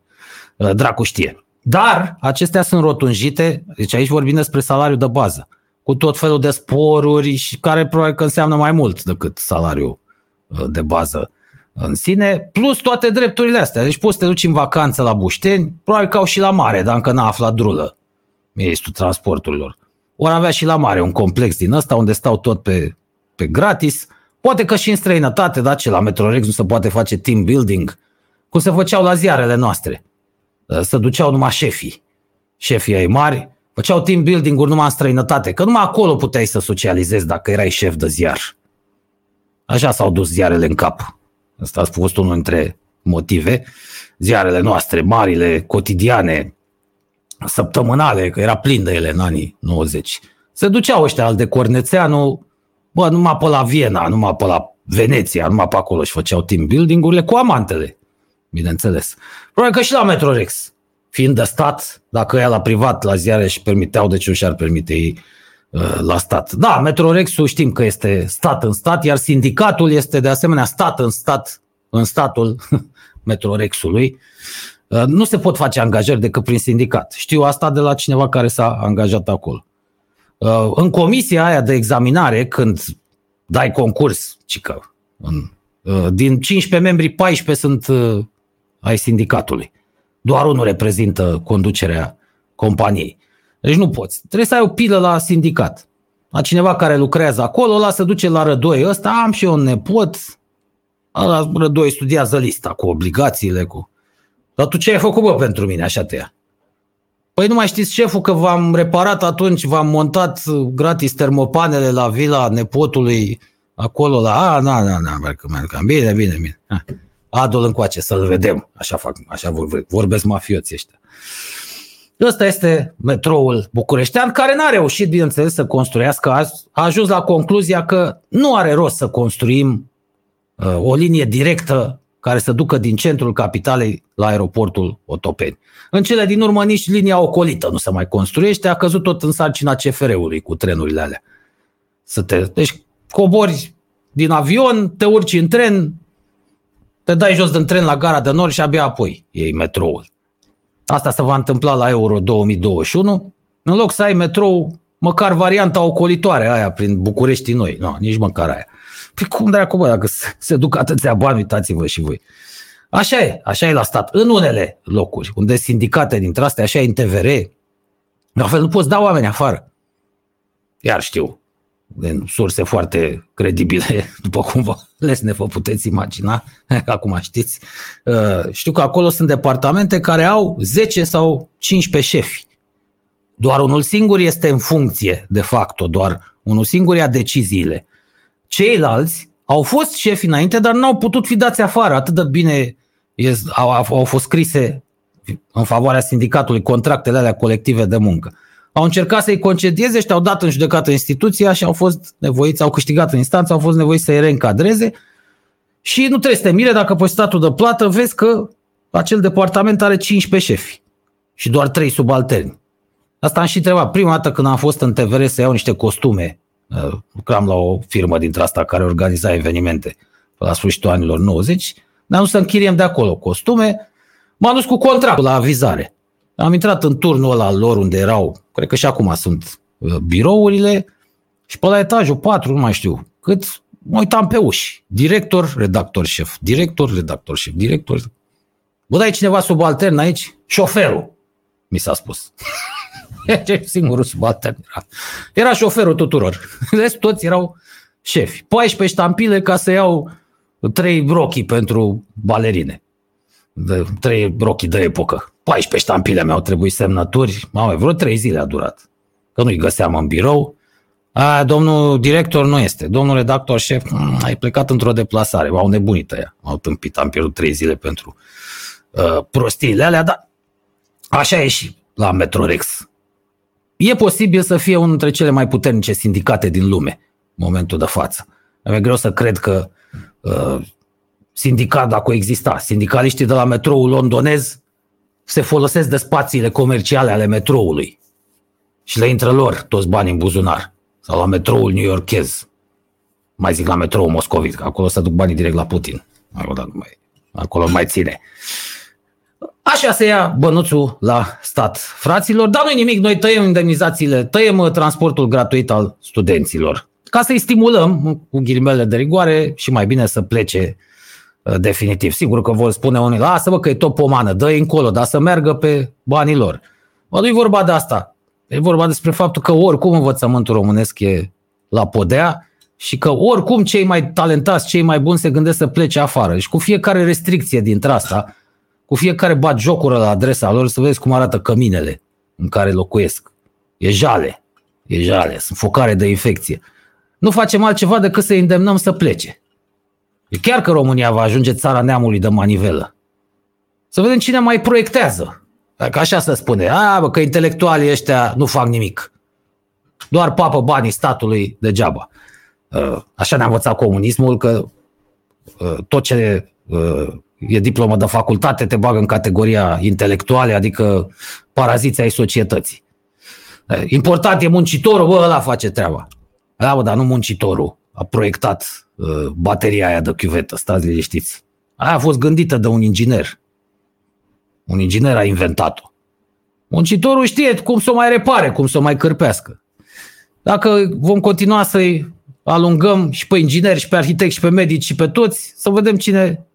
uh, dracu știe. Dar acestea sunt rotunjite, deci aici vorbim despre salariul de bază, cu tot felul de sporuri și care probabil că înseamnă mai mult decât salariul uh, de bază în sine, plus toate drepturile astea. Deci poți să te duci în vacanță la Bușteni, probabil că au și la mare, dar încă n-a aflat drulă ministrul transporturilor. Ori avea și la mare un complex din ăsta unde stau tot pe, pe gratis, poate că și în străinătate, da, ce la Metrorex nu se poate face team building, cum se făceau la ziarele noastre. Se duceau numai șefii, șefii ai mari, făceau team building-uri numai în străinătate, că numai acolo puteai să socializezi dacă erai șef de ziar. Așa s-au dus ziarele în cap. Asta a fost unul dintre motive. Ziarele noastre, marile, cotidiane, săptămânale, că era plin de ele în anii 90. Se duceau ăștia al de Cornețeanu, bă, numai pe la Viena, numai pe la Veneția, numai pe acolo și făceau team building-urile cu amantele, bineînțeles. Probabil că și la Metrorex, fiind de stat, dacă ea la privat, la ziare și permiteau, de ce nu și-ar permite ei uh, la stat. Da, Metrorexul știm că este stat în stat, iar sindicatul este de asemenea stat în stat, în statul Metrorexului. Uh, nu se pot face angajări decât prin sindicat. Știu asta de la cineva care s-a angajat acolo. Uh, în comisia aia de examinare, când dai concurs, cică, din 15 membri, 14 sunt ai sindicatului. Doar unul reprezintă conducerea companiei. Deci nu poți. Trebuie să ai o pilă la sindicat. La cineva care lucrează acolo, ăla se duce la rădoi. Ăsta am și eu un nepot. Ăla rădoi studiază lista cu obligațiile, cu... Dar tu ce ai făcut, bă, pentru mine, așa te ia? Păi nu mai știți, șeful, că v-am reparat atunci, v-am montat gratis termopanele la vila nepotului acolo la... A, na, na, na, merg, merg, bine, bine, bine. Ha. Adul încoace, să-l vedem. Așa fac, așa vorbesc mafioții ăștia. Ăsta este metroul bucureștean, care n-a reușit, bineînțeles, să construiască. A ajuns la concluzia că nu are rost să construim uh, o linie directă care să ducă din centrul capitalei la aeroportul Otopeni. În cele din urmă nici linia ocolită nu se mai construiește, a căzut tot în sarcina CFR-ului cu trenurile alea. Să te, deci cobori din avion, te urci în tren, te dai jos din tren la gara de nord și abia apoi iei metroul. Asta se va întâmpla la Euro 2021. În loc să ai metrou, măcar varianta ocolitoare aia prin București noi. Nu, nici măcar aia. Păi cum dracu, bă, dacă se, se duc atâția bani, uitați-vă și voi. Așa e, așa e la stat. În unele locuri, unde sindicate dintre astea, așa e în TVR, la fel nu poți da oameni afară. Iar știu, din surse foarte credibile, după cum vă lesne vă puteți imagina, acum știți. Uh, știu că acolo sunt departamente care au 10 sau 15 șefi. Doar unul singur este în funcție, de facto, doar unul singur ia deciziile. Ceilalți au fost șefi înainte, dar n-au putut fi dați afară. Atât de bine au, au fost scrise în favoarea sindicatului contractele alea colective de muncă au încercat să-i concedieze și te-au dat în judecată instituția și au fost nevoiți, au câștigat în instanță, au fost nevoiți să-i reîncadreze și nu trebuie să te mire dacă pe statul de plată vezi că acel departament are 15 șefi și doar 3 subalterni. Asta am și întrebat. Prima dată când am fost în TVR să iau niște costume, uh, lucram la o firmă dintre asta care organiza evenimente la sfârșitul anilor 90, dar nu să închiriem de acolo costume, m-am dus cu contractul la avizare. Am intrat în turnul ăla lor unde erau, cred că și acum sunt uh, birourile, și pe la etajul 4, nu mai știu cât, mă uitam pe uși. Director, redactor, șef. Director, redactor, șef. Director. Bă, dai cineva subaltern aici? Șoferul, mi s-a spus. Ce singurul subaltern era. Era șoferul tuturor. Rest toți erau șefi. 14 ștampile ca să iau trei rochii pentru balerine. De, trei rochii de epocă. 14 ștampile mi-au trebuit semnături. Mamă, vreo trei zile a durat. Că nu-i găseam în birou. A, domnul director nu este. Domnul redactor șef, mm, ai plecat într-o deplasare. M-au nebunit ăia. M-au tâmpit. Am pierdut trei zile pentru uh, prostiile alea, dar așa e și la Metrorex. E posibil să fie unul dintre cele mai puternice sindicate din lume în momentul de față. E greu să cred că uh, sindicat, dacă exista, sindicaliștii de la metroul londonez se folosesc de spațiile comerciale ale metroului și le intră lor toți banii în buzunar. Sau la metroul New Yorkez. Mai zic la metroul moscovit, că acolo se duc banii direct la Putin. Acolo nu mai, acolo mai ține. Așa se ia bănuțul la stat. Fraților, dar nu nimic, noi tăiem indemnizațiile, tăiem uh, transportul gratuit al studenților. Ca să-i stimulăm, cu ghilimele de rigoare, și mai bine să plece uh, definitiv. Sigur că vor spune unii, lasă-mă că e tot pomană, dă încolo, dar să meargă pe banii lor. Mă, nu-i vorba de asta. E vorba despre faptul că oricum învățământul românesc e la podea și că oricum cei mai talentați, cei mai buni se gândesc să plece afară. Și cu fiecare restricție dintre asta, cu fiecare bat jocură la adresa lor să vezi cum arată căminele în care locuiesc. E jale, e jale, sunt focare de infecție. Nu facem altceva decât să îndemnăm să plece. E chiar că România va ajunge țara neamului de manivelă. Să vedem cine mai proiectează. Că așa se spune, a, bă, că intelectualii ăștia nu fac nimic. Doar papă banii statului degeaba. Uh, așa ne-a învățat comunismul că uh, tot ce uh, e diplomă de facultate te bagă în categoria intelectuale, adică paraziții ai societății. Important e muncitorul, bă, ăla face treaba. Da, bă, dar nu muncitorul a proiectat bateria aia de chiuvetă, stați liniștiți. Aia a fost gândită de un inginer. Un inginer a inventat-o. Muncitorul știe cum să o mai repare, cum să o mai cârpească. Dacă vom continua să-i alungăm și pe ingineri, și pe arhitecți, și pe medici, și pe toți, să vedem cine,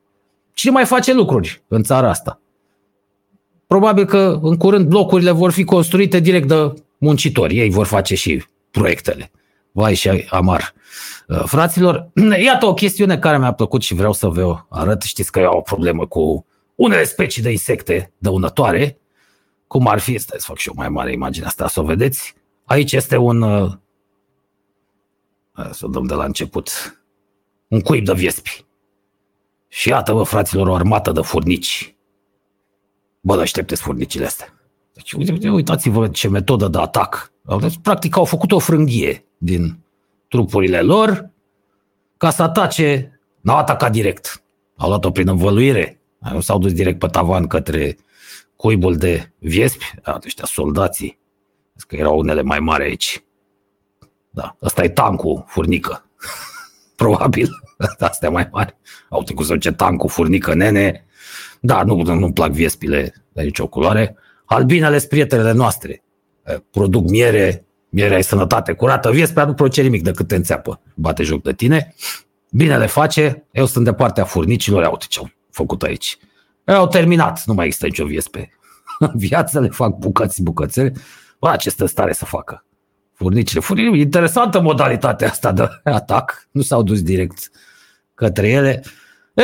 cine mai face lucruri în țara asta. Probabil că în curând blocurile vor fi construite direct de muncitori. Ei vor face și proiectele. Vai și amar. Uh, fraților, iată o chestiune care mi-a plăcut și vreau să vă arăt. Știți că eu am o problemă cu unele specii de insecte dăunătoare, cum ar fi, stai să fac și o mai mare imagine asta, să o vedeți. Aici este un, uh, să o dăm de la început, un cuib de viespi. Și iată, vă, fraților, o armată de furnici. Bă, aștepteți furnicile astea. Deci, uitați-vă ce metodă de atac. Deci, practic, au făcut o frânghie din trupurile lor ca să atace, n-au atacat direct. Au luat-o prin învăluire, nu s-au dus direct pe tavan către cuibul de viespi, ăștia soldații, că erau unele mai mari aici. Da, ăsta e tancul furnică. Probabil, astea mai mari. Au trecut să ce tancul furnică, nene. Da, nu, nu-mi plac viespile de nicio culoare. Albinele sunt prietenele noastre. Produc miere, miere ai sănătate curată. Viespea nu produce nimic decât te înțeapă. Bate joc de tine. Bine le face. Eu sunt de partea furnicilor. Ia uite ce au făcut aici. Eu au terminat, nu mai există nicio viespe. Viața le fac bucăți, bucățele. Bă, ce stă stare să facă? Furnicile, furnicile, interesantă modalitatea asta de atac. Nu s-au dus direct către ele. E,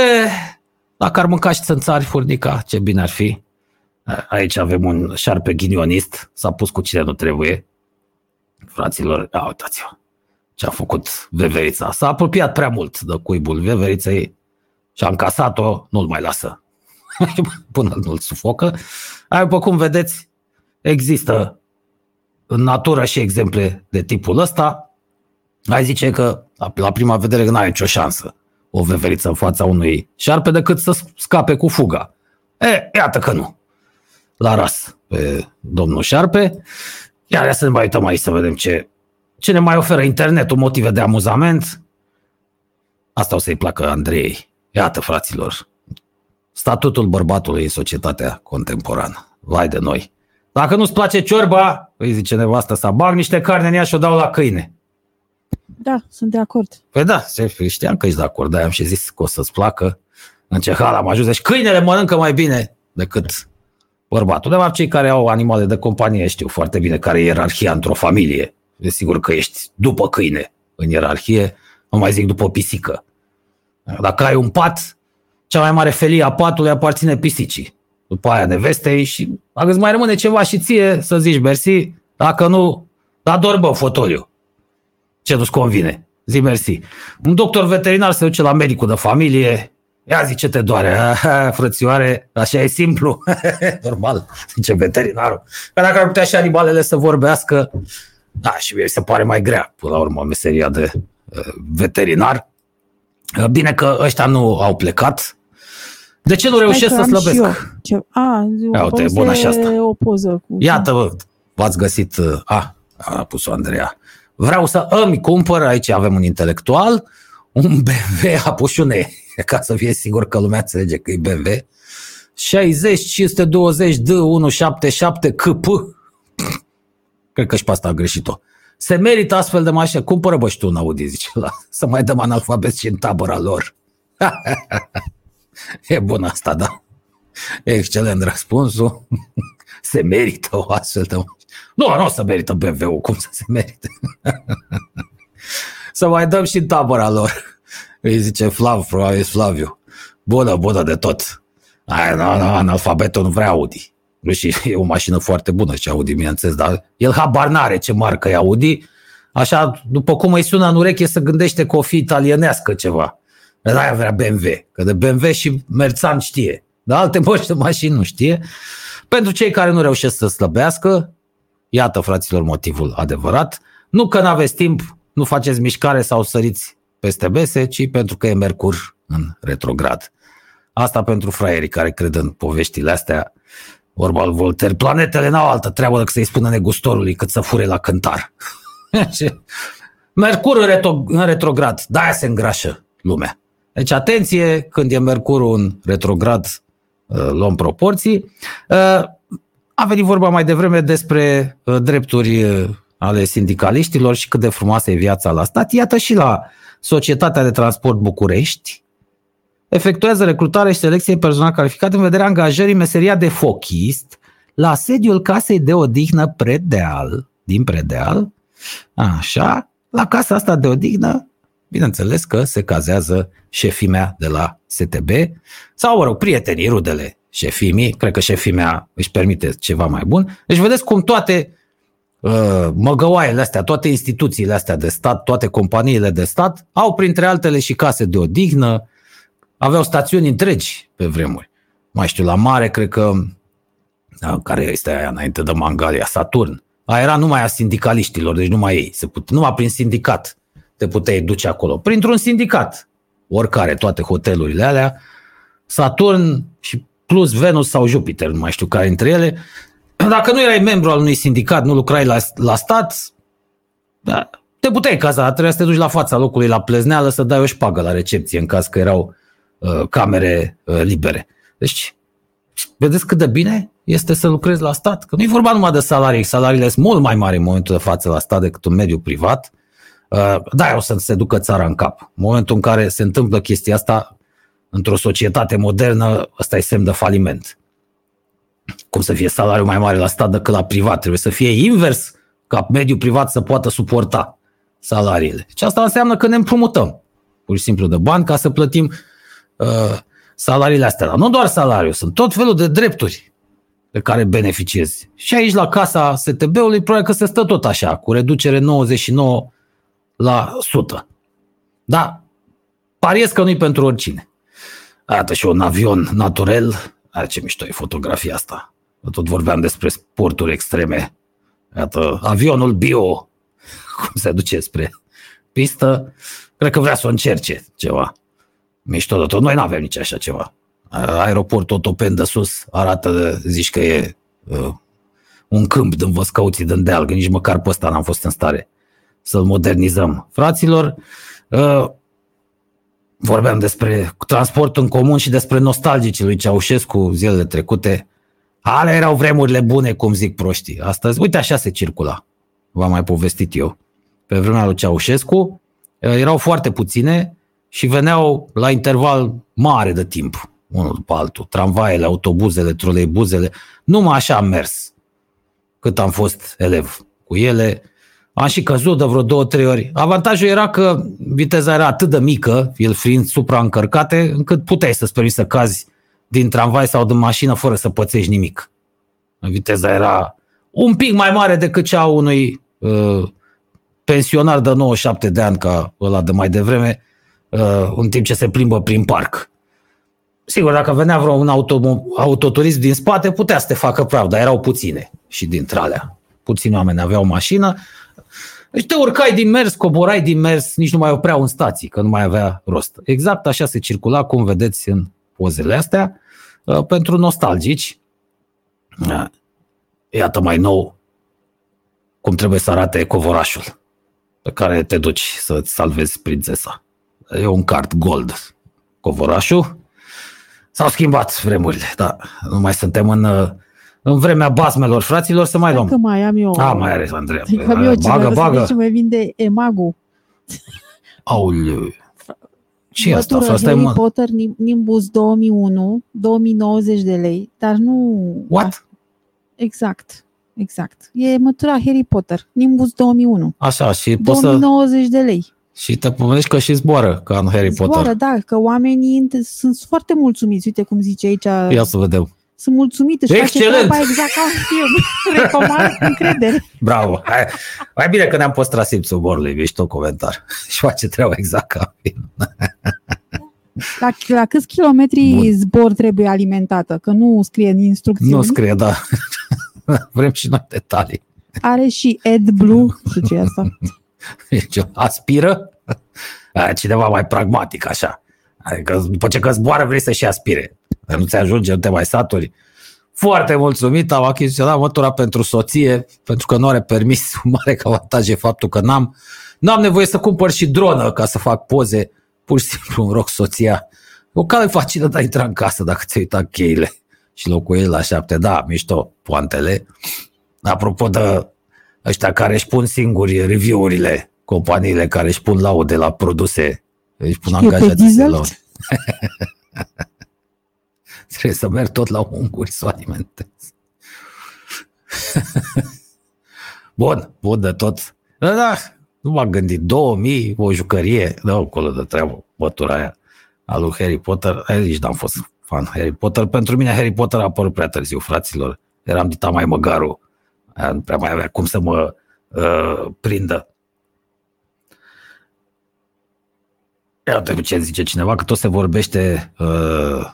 dacă ar mânca și țânțari furnica, ce bine ar fi. Aici avem un șarpe ghinionist, s-a pus cu cine nu trebuie. Fraților, ia uitați-vă ce a făcut veverița. S-a apropiat prea mult de cuibul veveriței și a încasat-o, nu-l mai lasă până nu-l sufocă. Ai, după cum vedeți, există în natură și exemple de tipul ăsta. Ai zice că la prima vedere că n-ai nicio șansă o veveriță în fața unui șarpe decât să scape cu fuga. E, iată că nu. La ras pe domnul șarpe. Iar să ne mai uităm aici să vedem ce, ce ne mai oferă internetul, motive de amuzament. Asta o să-i placă Andrei. Iată, fraților, statutul bărbatului în societatea contemporană. Vai de noi! Dacă nu-ți place ciorba, îi zice nevastă să bag niște carne în ea și o dau la câine. Da, sunt de acord. Păi da, știam că ești de acord, dar am și zis că o să-ți placă. În ce hal am ajuns. Deci câinele mănâncă mai bine decât bărbatul. De fapt, cei care au animale de companie știu foarte bine care e ierarhia într-o familie. Desigur că ești după câine în ierarhie, nu mai zic după pisică. Dacă ai un pat, cea mai mare felie a patului aparține pisicii. După aia nevestei și dacă îți mai rămâne ceva și ție să zici mersi, dacă nu, ador bă fotoliu. Ce nu-ți convine? Zi mersi. Un doctor veterinar se duce la medicul de familie, Ia zi ce te doare, frățioare, așa e simplu. Normal, zice veterinarul. Că dacă ar putea și animalele să vorbească, da, și mi se pare mai grea, până la urmă, meseria de uh, veterinar. Uh, bine că ăștia nu au plecat. De ce nu reușesc să slăbesc? Ce... A, Ia uite, bună și asta. O poză cu... Iată, vă, v-ați găsit... Uh, a, a pus-o Andreea. Vreau să îmi cumpăr, aici avem un intelectual, un BMW, a pus și un e, ca să fie sigur că lumea înțelege că e BMW. 60 520 D 177 KP. Cred că și pe asta a greșit-o. Se merită astfel de mașină. Cumpără bă și tu un Audi, zice la, să mai dăm analfabet și în tabăra lor. e bun asta, da. Excelent răspunsul. se merită o astfel de mașină. Nu, nu o să merită BMW-ul, cum să se merite. să mai dăm și în tabăra lor. Îi zice Flav, probabil Flaviu. Bună, bună de tot. Ai, nu, nu, analfabetul nu vrea Audi. Nu și e o mașină foarte bună și Audi, bineînțeles, dar el habar n-are ce marcă e Audi. Așa, după cum îi sună în ureche, să gândește că o fi italienească ceva. Dar aia vrea BMW, că de BMW și Merțan știe. Dar alte moși de mașini nu știe. Pentru cei care nu reușesc să slăbească, iată, fraților, motivul adevărat. Nu că n-aveți timp, nu faceți mișcare sau săriți peste bese, ci pentru că e Mercur în retrograd. Asta pentru fraierii care cred în poveștile astea. Vorba al Voltaire, planetele n-au altă treabă decât să-i spună negustorului cât să fure la cântar. Mercur în, retro, în retrograd, de-aia se îngrașă lumea. Deci atenție, când e Mercurul în retrograd, uh, luăm proporții. Uh, a venit vorba mai devreme despre uh, drepturi ale sindicaliștilor și cât de frumoasă e viața la stat. Iată și la Societatea de Transport București efectuează recrutare și selecție personal calificat în vederea angajării meseria de fochist la sediul casei de odihnă Predeal, din Predeal, așa, la casa asta de odihnă, bineînțeles că se cazează șefimea de la STB sau, mă rog, prietenii, rudele șefimii, cred că șefimea își permite ceva mai bun. Deci vedeți cum toate uh, măgăoaiele astea, toate instituțiile astea de stat, toate companiile de stat au printre altele și case de odihnă, aveau stațiuni întregi pe vremuri. Mai știu, la mare, cred că, da, care este aia înainte de Mangalia, Saturn, a era numai a sindicaliștilor, deci numai ei, se put, numai prin sindicat te puteai duce acolo. Printr-un sindicat, oricare, toate hotelurile alea, Saturn și plus Venus sau Jupiter, nu mai știu care dintre ele, dacă nu erai membru al unui sindicat, nu lucrai la, la stat, da, te puteai caza, trebuia să te duci la fața locului la plezneală să dai o șpagă la recepție în caz că erau uh, camere uh, libere. Deci, vedeți cât de bine este să lucrezi la stat? Că nu e vorba numai de salarii, salariile sunt mult mai mari în momentul de față la stat decât în mediul privat. Uh, da, o să se ducă țara în cap. În momentul în care se întâmplă chestia asta, într-o societate modernă, ăsta e semn de faliment. Cum să fie salariul mai mare la stat decât la privat? Trebuie să fie invers ca mediul privat să poată suporta salariile. Și asta înseamnă că ne împrumutăm pur și simplu de bani ca să plătim uh, salariile astea. Dar nu doar salariul, sunt tot felul de drepturi pe care beneficiezi. Și aici la casa STB-ului probabil că se stă tot așa, cu reducere 99 la 100. Da, pariez că nu-i pentru oricine. Iată și un avion naturel. Are ce mișto e fotografia asta. Tot vorbeam despre sporturi extreme. Iată, avionul bio, cum se duce spre pistă, cred că vrea să o încerce ceva. Mișto de tot. Noi nu avem nici așa ceva. Aeroportul Otopen de sus arată, zici că e uh, un câmp din Văscăuții, din deal, că nici măcar pe ăsta n-am fost în stare să-l modernizăm. Fraților, uh, vorbeam despre transportul în comun și despre nostalgicii lui Ceaușescu zilele trecute. Ale erau vremurile bune, cum zic proștii. Astăzi, uite așa se circula. V-am mai povestit eu. Pe vremea lui Ceaușescu uh, erau foarte puține și veneau la interval mare de timp. unul după altul, tramvaiele, autobuzele, troleibuzele, numai așa am mers cât am fost elev cu ele. Am și căzut de vreo două, trei ori. Avantajul era că viteza era atât de mică, el fiind supraîncărcate, încât puteai să-ți permiți să cazi din tramvai sau din mașină fără să pățești nimic. Viteza era un pic mai mare decât cea a unui uh, pensionar de 97 de ani ca ăla de mai devreme, uh, în timp ce se plimbă prin parc. Sigur, dacă venea vreo un auto, autoturism din spate, putea să te facă praf, dar erau puține și dintre alea. Puțini oameni aveau mașină. Deci te urcai din mers, coborai din mers, nici nu mai opreau în stații, că nu mai avea rost. Exact așa se circula, cum vedeți în pozele astea, uh, pentru nostalgici. Uh, iată mai nou cum trebuie să arate covorașul pe care te duci să-ți salvezi prințesa. E un card gold covorașul. S-au schimbat vremurile, da. Nu mai suntem în, în vremea basmelor, fraților, să mai luăm. Că mai am eu. A, mai are, Andreea. Că am eu bagă, bagă. ce mai vinde Emagu. Aoleu. Ce e asta? Bătură Asta e, Harry mă. Potter Nim- Nimbus 2001, 2090 de lei, dar nu... What? Exact, exact. E mătura Harry Potter, Nimbus 2001, Așa, și poți să... 2090 de lei. Și te pomenești că și zboară, ca în Harry Potter. Zboară, da, că oamenii int- sunt foarte mulțumiți. Uite cum zice aici, Ia să vedem. Sunt mulțumită și face Excelent! treaba exact ca în film. Recomand cu încredere. Bravo! Hai, mai bine că ne-am păstrat simțul umorului, ești tot comentar. Și face treaba exact ca în film. La, la câți kilometri Bun. zbor trebuie alimentată? Că nu scrie în instrucțiuni. Nu scrie, da. Vrem și noi detalii. Are și AdBlue. Nu știu ce e asta. Deci, aspiră? A, Cineva mai pragmatic, așa. Adică după ce că zboară vrei să și aspire. Dar Nu ți ajunge, nu te mai saturi. Foarte mulțumit, am achiziționat mătura pentru soție, pentru că nu are permis, un mare ca avantaj e faptul că n-am, n-am nevoie să cumpăr și dronă ca să fac poze, pur și simplu îmi rog soția. O cale facilă de a intra în casă dacă ți-ai uitat cheile și locuiești la șapte. Da, mișto, poantele. Apropo de ăștia care își pun singuri review-urile, companiile care își pun laude la produse, își pun Știu, pe angajații să diesel? laude. Trebuie să merg tot la unguri să o alimentez. bun, bun de tot. Da, da, nu m-am gândit. 2000, o jucărie, da, acolo de treabă, bătura aia a lui Harry Potter. Aici n-am fost fan Harry Potter. Pentru mine Harry Potter a apărut prea târziu, fraților. Eram dita mai măgarul. Aia nu prea mai avea cum să mă uh, prindă. Iată ce zice cineva, că tot se vorbește uh,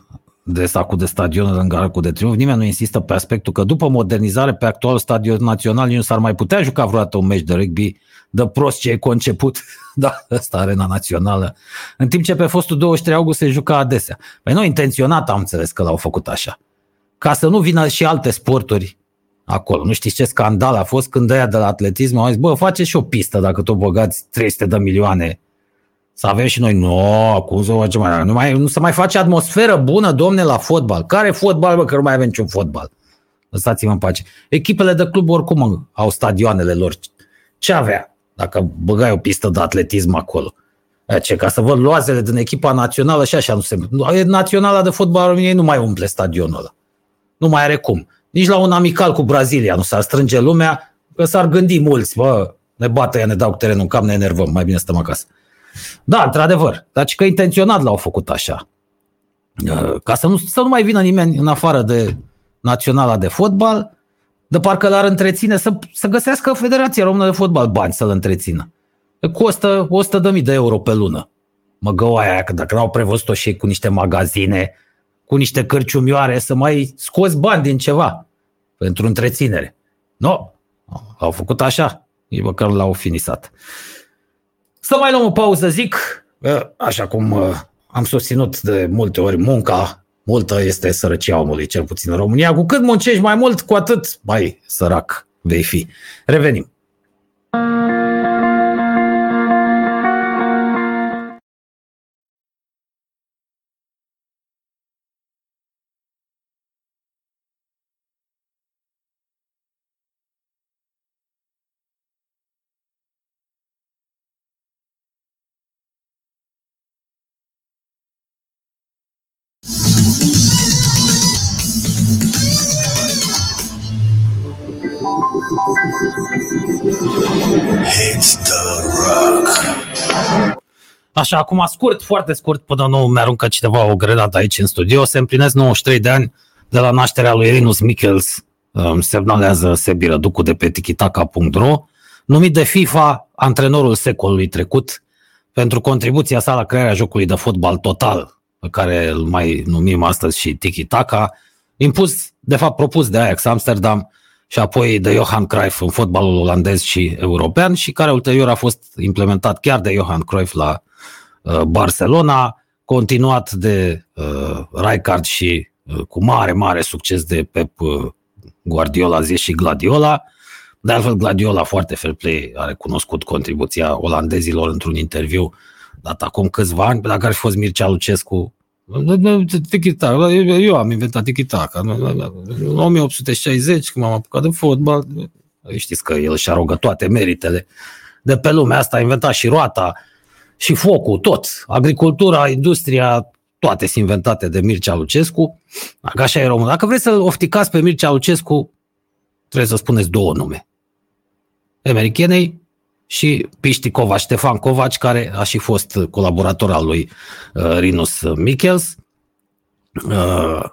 de sacul de stadion în Arcul de Triunf. Nimeni nu insistă pe aspectul că după modernizare pe actualul stadion național nici nu s-ar mai putea juca vreodată un meci de rugby de prost ce e conceput. da, ăsta arena națională. În timp ce pe fostul 23 august se juca adesea. Păi nu, intenționat am înțeles că l-au făcut așa. Ca să nu vină și alte sporturi acolo. Nu știți ce scandal a fost când ăia de la atletism au zis, bă, faceți și o pistă dacă tot băgați 300 de milioane să avem și noi, nu, cum să facem mai, nu, mai, nu se mai face atmosferă bună, domne, la fotbal. Care fotbal, bă, că nu mai avem niciun fotbal. Lăsați-mă în pace. Echipele de club oricum au stadioanele lor. Ce avea dacă băgai o pistă de atletism acolo? Aia Ce, ca să văd loazele din echipa națională și așa nu se... Naționala de fotbal a României nu mai umple stadionul ăla. Nu mai are cum. Nici la un amical cu Brazilia nu s-ar strânge lumea, că s-ar gândi mulți, bă, ne bată ea, ne dau cu terenul în cap, ne enervăm, mai bine stăm acasă. Da, într-adevăr, dar și că intenționat l-au făcut așa. Uh, Ca să nu, să nu mai vină nimeni în afară de naționala de fotbal, de parcă l-ar întreține, să, să găsească Federația Română de Fotbal bani să-l întrețină. Că Costă 100.000 de euro pe lună. Mă găoaia aia, că dacă n-au prevăzut-o și ei cu niște magazine, cu niște cărciumioare, să mai scoți bani din ceva pentru întreținere. Nu, au făcut așa, nici măcar l-au finisat. Să mai luăm o pauză, zic, că, așa cum uh, am susținut de multe ori, munca multă este sărăcia omului, cel puțin în România. Cu cât muncești mai mult, cu atât mai sărac vei fi. Revenim. Așa, acum scurt, foarte scurt, până nu mi-aruncă cineva o grenadă aici în studio, se împlinesc 93 de ani de la nașterea lui Rinus Michels, îmi semnalează Sebi Răducu de pe tikitaka.ro, numit de FIFA antrenorul secolului trecut pentru contribuția sa la crearea jocului de fotbal total, pe care îl mai numim astăzi și tiki-taka, impus, de fapt propus de Ajax Amsterdam și apoi de Johan Cruyff în fotbalul olandez și european și care ulterior a fost implementat chiar de Johan Cruyff la uh, Barcelona, continuat de uh, Rijkaard și uh, cu mare, mare succes de Pep uh, Guardiola, zis și Gladiola. De altfel, Gladiola, foarte fair play, a recunoscut contribuția olandezilor într-un interviu dat acum câțiva ani, dacă ar fi fost Mircea Lucescu, eu am inventat tiki-taka. În 1860, când m-am apucat de fotbal, știți că el și arogă toate meritele de pe lumea asta, a inventat și roata, și focul, tot. Agricultura, industria, toate sunt inventate de Mircea Lucescu. Dacă așa e român. Dacă vreți să-l ofticați pe Mircea Lucescu, trebuie să spuneți două nume. Emerichenei și Piști Covaci, Ștefan Covaci, care a și fost colaborator al lui uh, Rinus Michels, uh,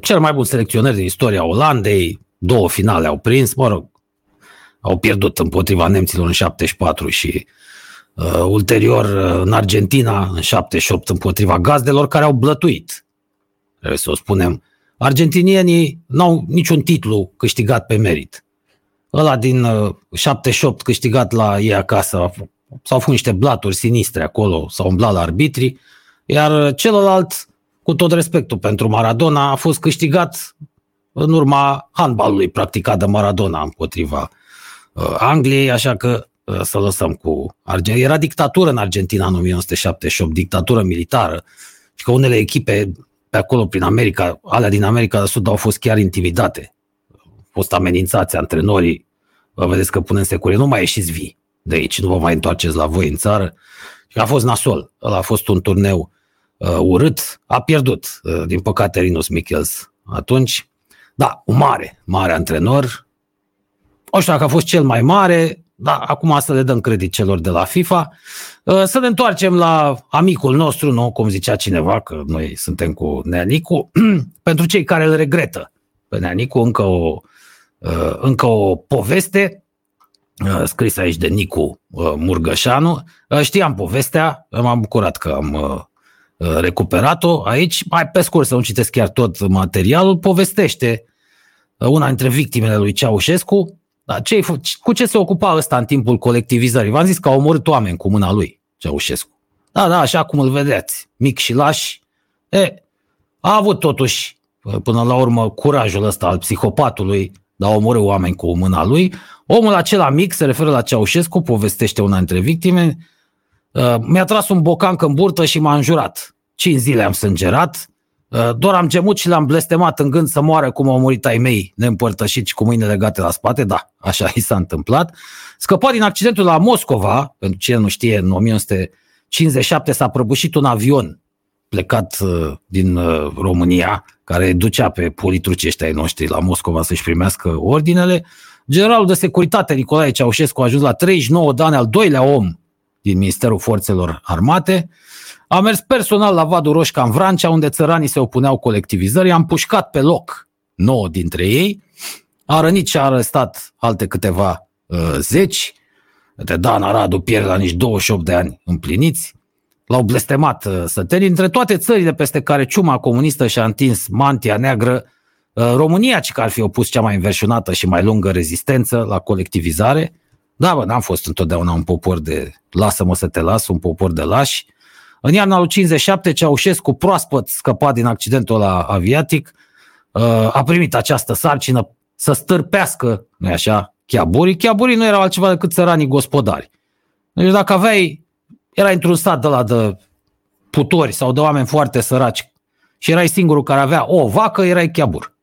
cel mai bun selecționer din istoria Olandei, două finale au prins, mă rog, au pierdut împotriva nemților în 74 și uh, ulterior uh, în Argentina în 78 împotriva gazdelor care au blătuit. Trebuie să o spunem. Argentinienii n-au niciun titlu câștigat pe merit. Ăla din uh, 78 câștigat la ei acasă, s-au făcut niște blaturi sinistre acolo, s-au umblat la arbitrii, iar celălalt, cu tot respectul pentru Maradona, a fost câștigat în urma handbalului practicat de Maradona împotriva uh, Angliei, așa că uh, să lăsăm cu Argentina. Era dictatură în Argentina în 1978, dictatură militară și că unele echipe pe acolo prin America, alea din America de Sud au fost chiar intimidate. Au fost amenințați antrenorii vă vedeți că punem securie, nu mai ieșiți vii de aici, nu vă mai întoarceți la voi în țară. Și a fost nasol. Ăla a fost un turneu uh, urât. A pierdut, uh, din păcate, Rinus Michels atunci. Da, un mare, mare antrenor. O știu dacă a fost cel mai mare, da, acum să le dăm credit celor de la FIFA. Uh, să ne întoarcem la amicul nostru, nu cum zicea cineva, că noi suntem cu Neanicu, pentru cei care îl regretă pe Neanicu, încă o Uh, încă o poveste uh, scrisă aici de Nicu uh, Murgășanu. Știam povestea, m-am bucurat că am recuperat-o aici. Mai pe scurt să nu citesc chiar tot materialul, povestește una dintre victimele lui Ceaușescu, da, ce cu ce se ocupa ăsta în timpul colectivizării? V-am zis că a omorât oameni cu mâna lui, Ceaușescu. Da, da, așa cum îl vedeți, mic și laș. E, a avut totuși, până la urmă, curajul ăsta al psihopatului dar omoră oameni cu mâna lui. Omul acela mic, se referă la Ceaușescu, povestește una dintre victime, uh, mi-a tras un bocanc în burtă și m-a înjurat. Cinci zile am sângerat, uh, doar am gemut și l-am blestemat în gând să moară cum au murit ai mei, neîmpărtășiți cu mâinile legate la spate, da, așa i s-a întâmplat. Scăpat din accidentul la Moscova, pentru cine nu știe, în 1957 s-a prăbușit un avion plecat uh, din România, care ducea pe politrucii ăștia ai noștri la Moscova să-și primească ordinele. Generalul de securitate Nicolae Ceaușescu a ajuns la 39 de ani, al doilea om din Ministerul Forțelor Armate. A mers personal la Vadul Roșca în Vrancea, unde țăranii se opuneau colectivizării. Am pușcat pe loc nouă dintre ei. A rănit și a arestat alte câteva uh, zeci. De Dan Aradu pierde la nici 28 de ani împliniți l-au blestemat uh, sătenii. Între toate țările peste care ciuma comunistă și-a întins mantia neagră, uh, România, ce că ar fi opus cea mai înverșunată și mai lungă rezistență la colectivizare. Da, bă, n-am fost întotdeauna un popor de lasă-mă să te las, un popor de lași. În iarna lui 57, Ceaușescu, proaspăt scăpat din accidentul la aviatic, uh, a primit această sarcină să stârpească, nu așa, chiaburii. Chiaburii nu erau altceva decât țăranii gospodari. Deci dacă aveai era într-un stat de la de putori sau de oameni foarte săraci și erai singurul care avea o vacă, erai chiabur.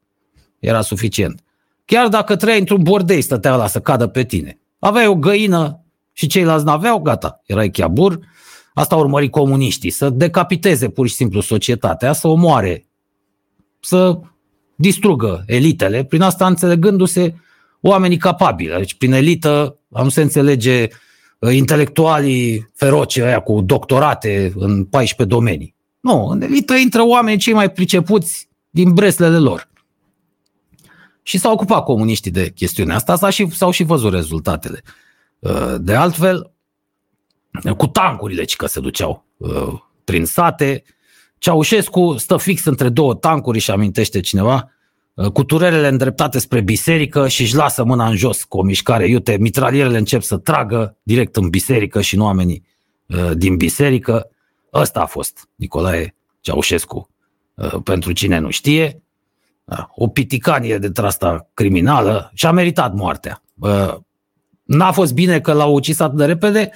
Era suficient. Chiar dacă trăiai într-un bordei, stătea la să cadă pe tine. Aveai o găină și ceilalți n-aveau, gata, erai chiabur. Asta urmări comuniștii, să decapiteze pur și simplu societatea, să omoare, să distrugă elitele, prin asta înțelegându-se oamenii capabili. Deci prin elită am să înțelege uh, intelectualii feroce aia cu doctorate în 14 domenii. Nu, în elită intră oameni cei mai pricepuți din breslele lor. Și s-au ocupat comuniștii de chestiunea asta, s-au și, s-au și văzut rezultatele. Uh, de altfel, cu tancurile ci că se duceau uh, prin sate, Ceaușescu stă fix între două tancuri și amintește cineva, uh, cu turelele îndreptate spre biserică și își lasă mâna în jos cu o mișcare. Iute, mitralierele încep să tragă direct în biserică și nu oamenii din biserică. Ăsta a fost Nicolae Ceaușescu. Pentru cine nu știe, da, o piticanie de asta criminală și a meritat moartea. N-a fost bine că l-au ucis atât de repede,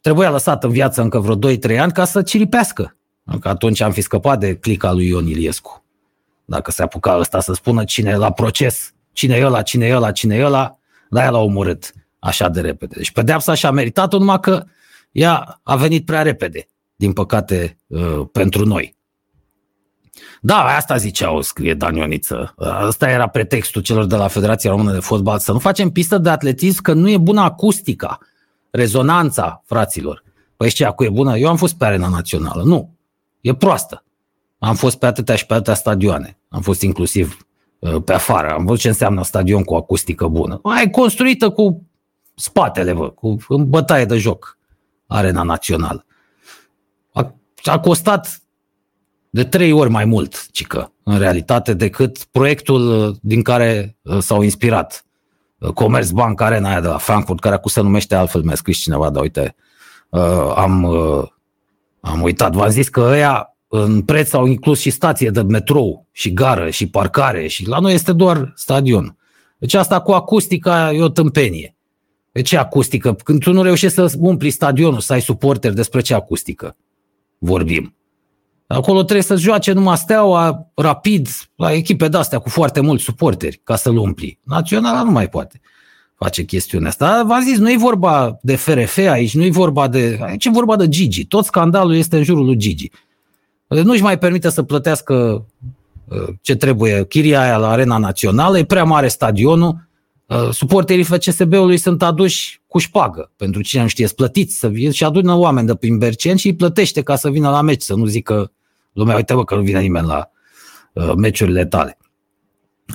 trebuia lăsat în viață încă vreo 2-3 ani ca să ciripească. Că atunci am fi scăpat de clica lui Ion Iliescu. Dacă se apuca ăsta să spună cine e la proces, cine e ăla, cine e ăla, cine e ăla, dar el l-a omorât așa de repede. Deci pedeapsa și-a meritat-o numai că ea a venit prea repede, din păcate, pentru noi. Da, asta ziceau, scrie Dan Ioniță. Asta era pretextul celor de la Federația Română de Fotbal, să nu facem pistă de atletism, că nu e bună acustica, rezonanța fraților. Păi ce, acu e bună? Eu am fost pe arena națională. Nu, e proastă. Am fost pe atâtea și pe atâtea stadioane. Am fost inclusiv uh, pe afară. Am văzut ce înseamnă stadion cu acustică bună. Ai construită cu spatele, vă, cu în bătaie de joc arena națională. A, a costat de trei ori mai mult, cică, în realitate, decât proiectul uh, din care uh, s-au inspirat. Uh, Bank Arena aia de la Frankfurt, care acum se numește altfel, mi-a scris cineva, dar uite, am, am uitat. V-am zis că ăia în preț au inclus și stație de metrou, și gară, și parcare, și la noi este doar stadion. Deci asta cu acustica e o tâmpenie. De ce acustică? Când tu nu reușești să umpli stadionul, să ai suporteri, despre ce acustică vorbim? Acolo trebuie să joace numai steaua rapid la echipe de-astea cu foarte mulți suporteri ca să-l umpli. Naționala nu mai poate face chestiunea asta. V-am zis, nu e vorba de FRF aici, nu e vorba de... Aici e vorba de Gigi. Tot scandalul este în jurul lui Gigi. Deci nu-și mai permite să plătească uh, ce trebuie, chiria aia la Arena Națională, e prea mare stadionul, uh, suporterii FCSB-ului sunt aduși cu șpagă, pentru cine nu știe, plătiți să vină și adună oameni de prin Berceni și îi plătește ca să vină la meci, să nu zică Lumea, uite bă că nu vine nimeni la uh, meciurile tale.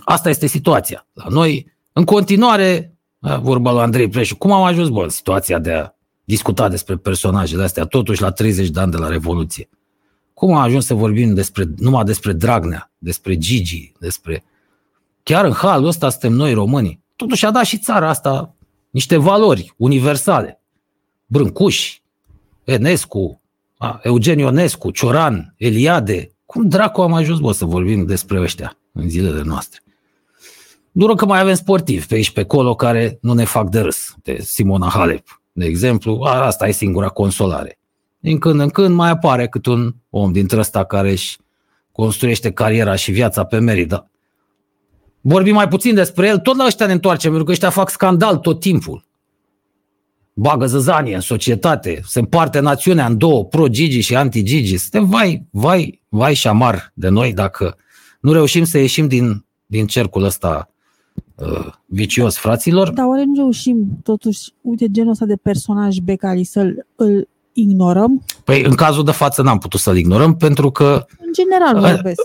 Asta este situația. La noi, în continuare, uh, vorba lui Andrei Preșu, cum am ajuns, bă, în situația de a discuta despre personajele astea, totuși la 30 de ani de la Revoluție. Cum am ajuns să vorbim despre, numai despre Dragnea, despre Gigi, despre... Chiar în halul ăsta suntem noi românii. Totuși a dat și țara asta niște valori universale. Brâncuși, Enescu, a, Eugen Ionescu, Cioran, Eliade. Cum dracu am ajuns, bă, să vorbim despre ăștia în zilele noastre? Dură că mai avem sportivi pe aici, pe acolo, care nu ne fac de râs. De Simona Halep, de exemplu, a, asta e singura consolare. Din când în când mai apare cât un om dintre ăsta care își construiește cariera și viața pe merit, dar vorbim mai puțin despre el, tot la ăștia ne întoarcem, pentru că ăștia fac scandal tot timpul bagă zăzanie în societate, se împarte națiunea în două, pro-Gigi și anti-Gigi. Suntem vai, vai, vai și șamar de noi dacă nu reușim să ieșim din, din cercul ăsta uh, vicios, fraților. Dar oare nu reușim totuși, uite, genul ăsta de personaj becali să-l îl ignorăm? Păi în cazul de față n-am putut să-l ignorăm pentru că... În general uh, vorbesc.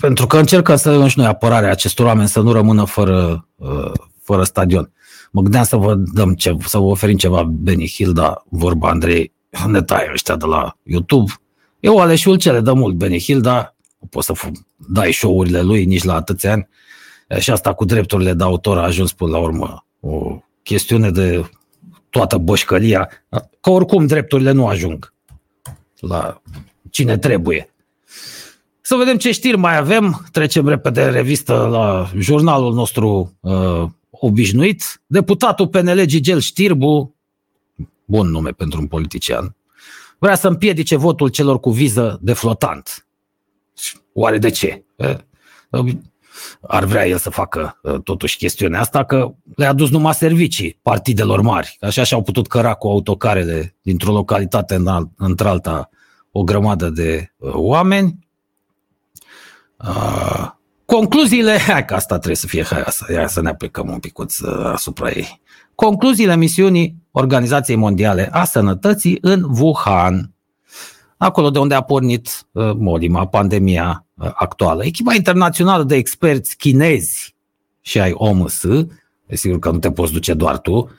Pentru că încercăm să dăm și noi apărarea acestor oameni să nu rămână fără, uh, fără stadion. Mă gândeam să vă, dăm ce, să vă oferim ceva Benny Hill, dar vorba Andrei, ne taie ăștia de la YouTube. Eu aleșul ce le dă mult Benny Hill, dar nu poți să dai show-urile lui nici la atâția ani. Și asta cu drepturile de autor a ajuns până la urmă o chestiune de toată boșcălia, că oricum drepturile nu ajung la cine trebuie. Să vedem ce știri mai avem. Trecem repede în revistă la jurnalul nostru uh, obișnuit, deputatul PNL Gigel Știrbu, bun nume pentru un politician, vrea să împiedice votul celor cu viză de flotant. Oare de ce? Ar vrea el să facă totuși chestiunea asta că le-a dus numai servicii partidelor mari. Așa și-au putut căra cu autocarele dintr-o localitate într-alta o grămadă de oameni. Concluziile, hai că asta trebuie să fie, hai să, hai să ne aplicăm un pic asupra ei. Concluziile misiunii Organizației Mondiale a Sănătății în Wuhan, acolo de unde a pornit uh, molima, pandemia uh, actuală. Echipa internațională de experți chinezi și ai OMS, sigur că nu te poți duce doar tu,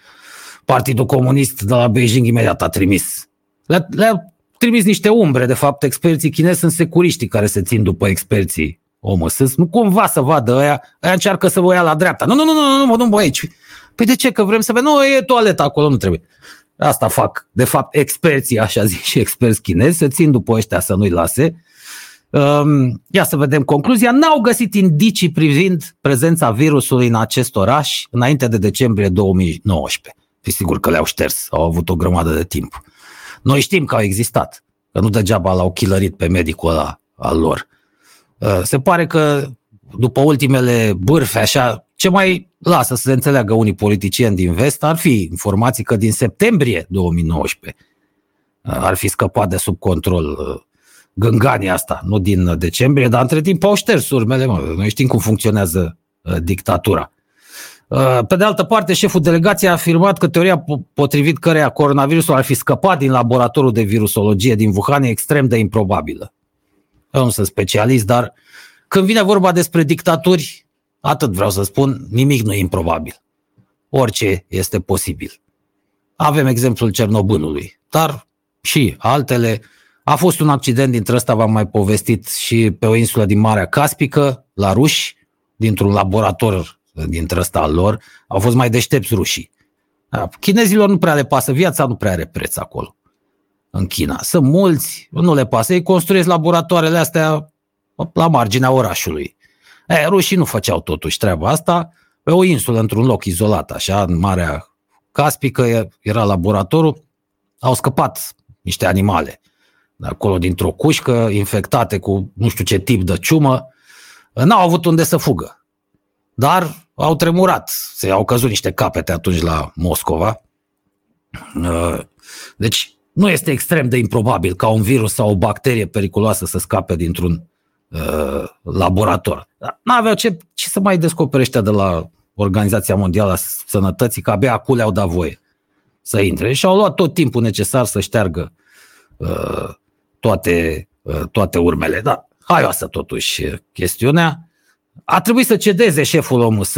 Partidul Comunist de la Beijing imediat a trimis. Le-a, le-a trimis niște umbre, de fapt, experții chinezi sunt securiștii care se țin după experții OMS, nu cumva să vadă aia, aia încearcă să vă ia la dreapta. Nu, nu, nu, nu, nu, nu, nu, nu aici. Păi de ce? Că vrem să vedem, nu, e toaleta acolo, nu trebuie. Asta fac, de fapt, experții, așa zic, și experți chinezi, se țin după ăștia să nu-i lase. Um, ia să vedem concluzia. N-au găsit indicii privind prezența virusului în acest oraș înainte de decembrie 2019. Fi sigur că le-au șters, au avut o grămadă de timp. Noi știm că au existat, că nu degeaba l-au chilărit pe medicul ăla al lor. Uh, se pare că după ultimele bârfe, așa, ce mai lasă să se înțeleagă unii politicieni din vest ar fi informații că din septembrie 2019 uh, ar fi scăpat de sub control uh, gângania asta, nu din decembrie, dar între timp au șters urmele, mă. Noi știm cum funcționează dictatura. Pe de altă parte, șeful delegației a afirmat că teoria potrivit căreia coronavirusul ar fi scăpat din laboratorul de virusologie din Wuhan e extrem de improbabilă. Eu nu sunt specialist, dar când vine vorba despre dictaturi, atât vreau să spun, nimic nu e improbabil. Orice este posibil. Avem exemplul Cernobâlului, dar și altele. A fost un accident dintre ăsta, v-am mai povestit, și pe o insulă din Marea Caspică, la ruși, dintr-un laborator dintre ăsta al lor. Au fost mai deștepți rușii. Chinezilor nu prea le pasă, viața nu prea are preț acolo în China. Sunt mulți, nu le pasă, ei construiesc laboratoarele astea la marginea orașului. E, rușii nu făceau totuși treaba asta, pe o insulă, într-un loc izolat, așa, în Marea Caspică, era laboratorul, au scăpat niște animale de acolo dintr-o cușcă, infectate cu nu știu ce tip de ciumă, n-au avut unde să fugă. Dar au tremurat, se au căzut niște capete atunci la Moscova. Deci nu este extrem de improbabil ca un virus sau o bacterie periculoasă să scape dintr-un uh, laborator. Nu aveau ce, ce să mai descopere ăștia de la Organizația Mondială a Sănătății, că abia acum le-au dat voie să intre și au luat tot timpul necesar să șteargă uh, toate, uh, toate urmele. Da, haioasă totuși chestiunea. A trebuit să cedeze șeful OMS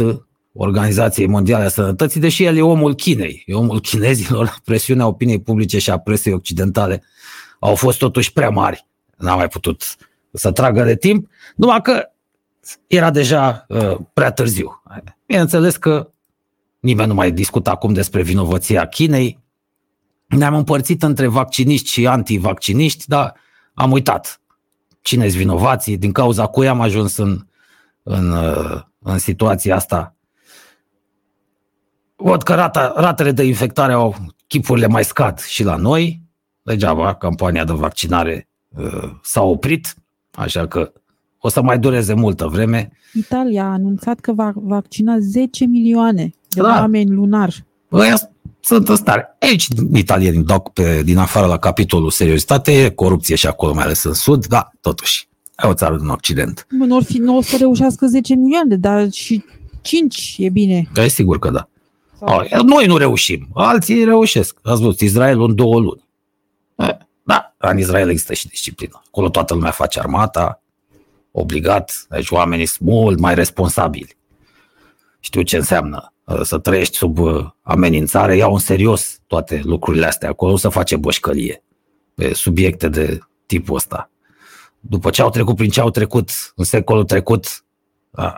Organizației Mondiale a Sănătății, deși el e omul Chinei, e omul chinezilor, presiunea opiniei publice și a presei occidentale au fost totuși prea mari. N-a mai putut să tragă de timp, numai că era deja uh, prea târziu. Bineînțeles că nimeni nu mai discută acum despre vinovăția Chinei. Ne-am împărțit între vacciniști și antivacciniști, dar am uitat cine sunt vinovații, din cauza cui am ajuns în, în, uh, în situația asta Văd că rata, ratele de infectare au chipurile mai scad și la noi. Degeaba, campania de vaccinare uh, s-a oprit, așa că o să mai dureze multă vreme. Italia a anunțat că va vaccina 10 milioane de da. oameni lunar. Ăia sunt în stare. Aici italienii dau pe, din afară la capitolul seriozitate, corupție și acolo, mai ales în sud, da, totuși. E o țară din Occident. Nu, or fi, nu o să reușească 10 milioane, dar și 5 e bine. E sigur că da. A, noi nu reușim, alții reușesc. Ați văzut, Israelul în două luni. Da, în Israel există și disciplină. Acolo toată lumea face armata, obligat, deci oamenii sunt mult mai responsabili. Știu ce înseamnă uh, să trăiești sub uh, amenințare, iau în serios toate lucrurile astea. Acolo să face bășcălie pe subiecte de tipul ăsta. După ce au trecut prin ce au trecut în secolul trecut,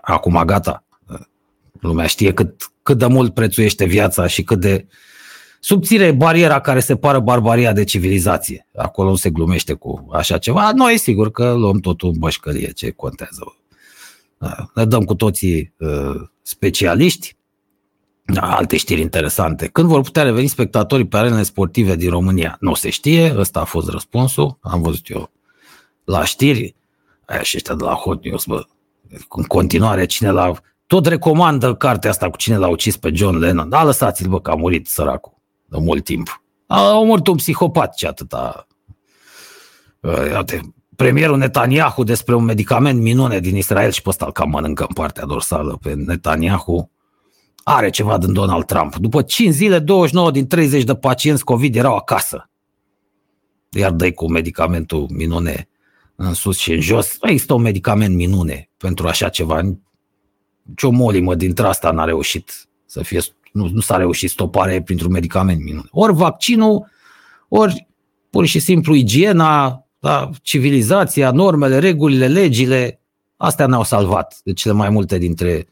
acum gata, lumea știe cât, cât de mult prețuiește viața și cât de subțire e bariera care separă barbaria de civilizație. Acolo nu se glumește cu așa ceva. Noi sigur că luăm totul în bășcărie, ce contează. Da, ne dăm cu toții uh, specialiști. Da, alte știri interesante. Când vor putea reveni spectatorii pe arenele sportive din România? Nu se știe, ăsta a fost răspunsul. Am văzut eu la știri. Aia și ăștia de la Hot News, bă, în continuare, cine la tot recomandă cartea asta cu cine l-a ucis pe John Lennon. Da, lăsați-l, bă, că a murit săracul de mult timp. A omorât un psihopat ce atâta... Iată, premierul Netanyahu despre un medicament minune din Israel și pe ăsta îl cam mănâncă în partea dorsală pe Netanyahu. Are ceva din Donald Trump. După 5 zile, 29 din 30 de pacienți COVID erau acasă. Iar dai cu medicamentul minune în sus și în jos. Există un medicament minune pentru așa ceva. Ce-o molimă dintre asta n-a reușit să fie, nu, nu s-a reușit stopare printr-un medicament minune. Ori vaccinul, ori pur și simplu igiena, da, civilizația, normele, regulile, legile, astea ne-au salvat de cele mai multe dintre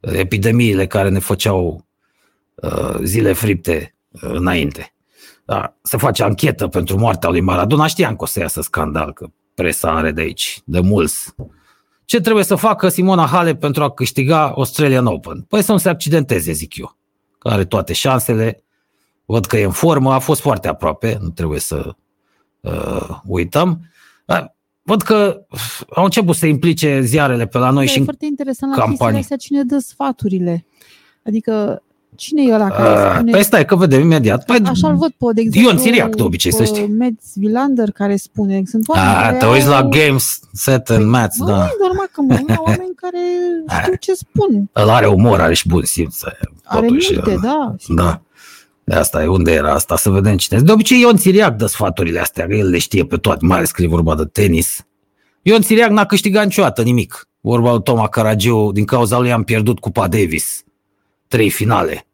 uh, epidemiile care ne făceau uh, zile fripte uh, înainte. Da, se face anchetă pentru moartea lui Maradona, știam că o să iasă scandal, că presa are de aici, de mulți. Ce trebuie să facă Simona Halep pentru a câștiga Australian Open? Păi să nu se accidenteze, zic eu. Că are toate șansele, văd că e în formă, a fost foarte aproape, nu trebuie să uh, uităm. Văd că au început să implice ziarele pe la noi e și foarte interesant la campanii. astea cine dă sfaturile. Adică cine e ăla care Uh, spune... păi stai că vedem imediat. Păi, Așa-l văd pe, de exemplu, Ion Siriac, de obicei, să pe știi. Metz Vilander care spune, sunt oameni a, care te uiți la au- games, set and match, Bă, da. e normal că mă uit la oameni care știu ce spun. El are umor, are și bun simț. Are totuși, minte, uh, da. Da. De asta e unde era asta, să vedem cine. De obicei Ion Țiriac dă sfaturile astea, că el le știe pe toate, mai ales când e vorba de tenis. Ion Țiriac n-a câștigat niciodată nimic. Vorba lui Toma Caragiu, din cauza lui am pierdut Cupa Davis. Trei finale.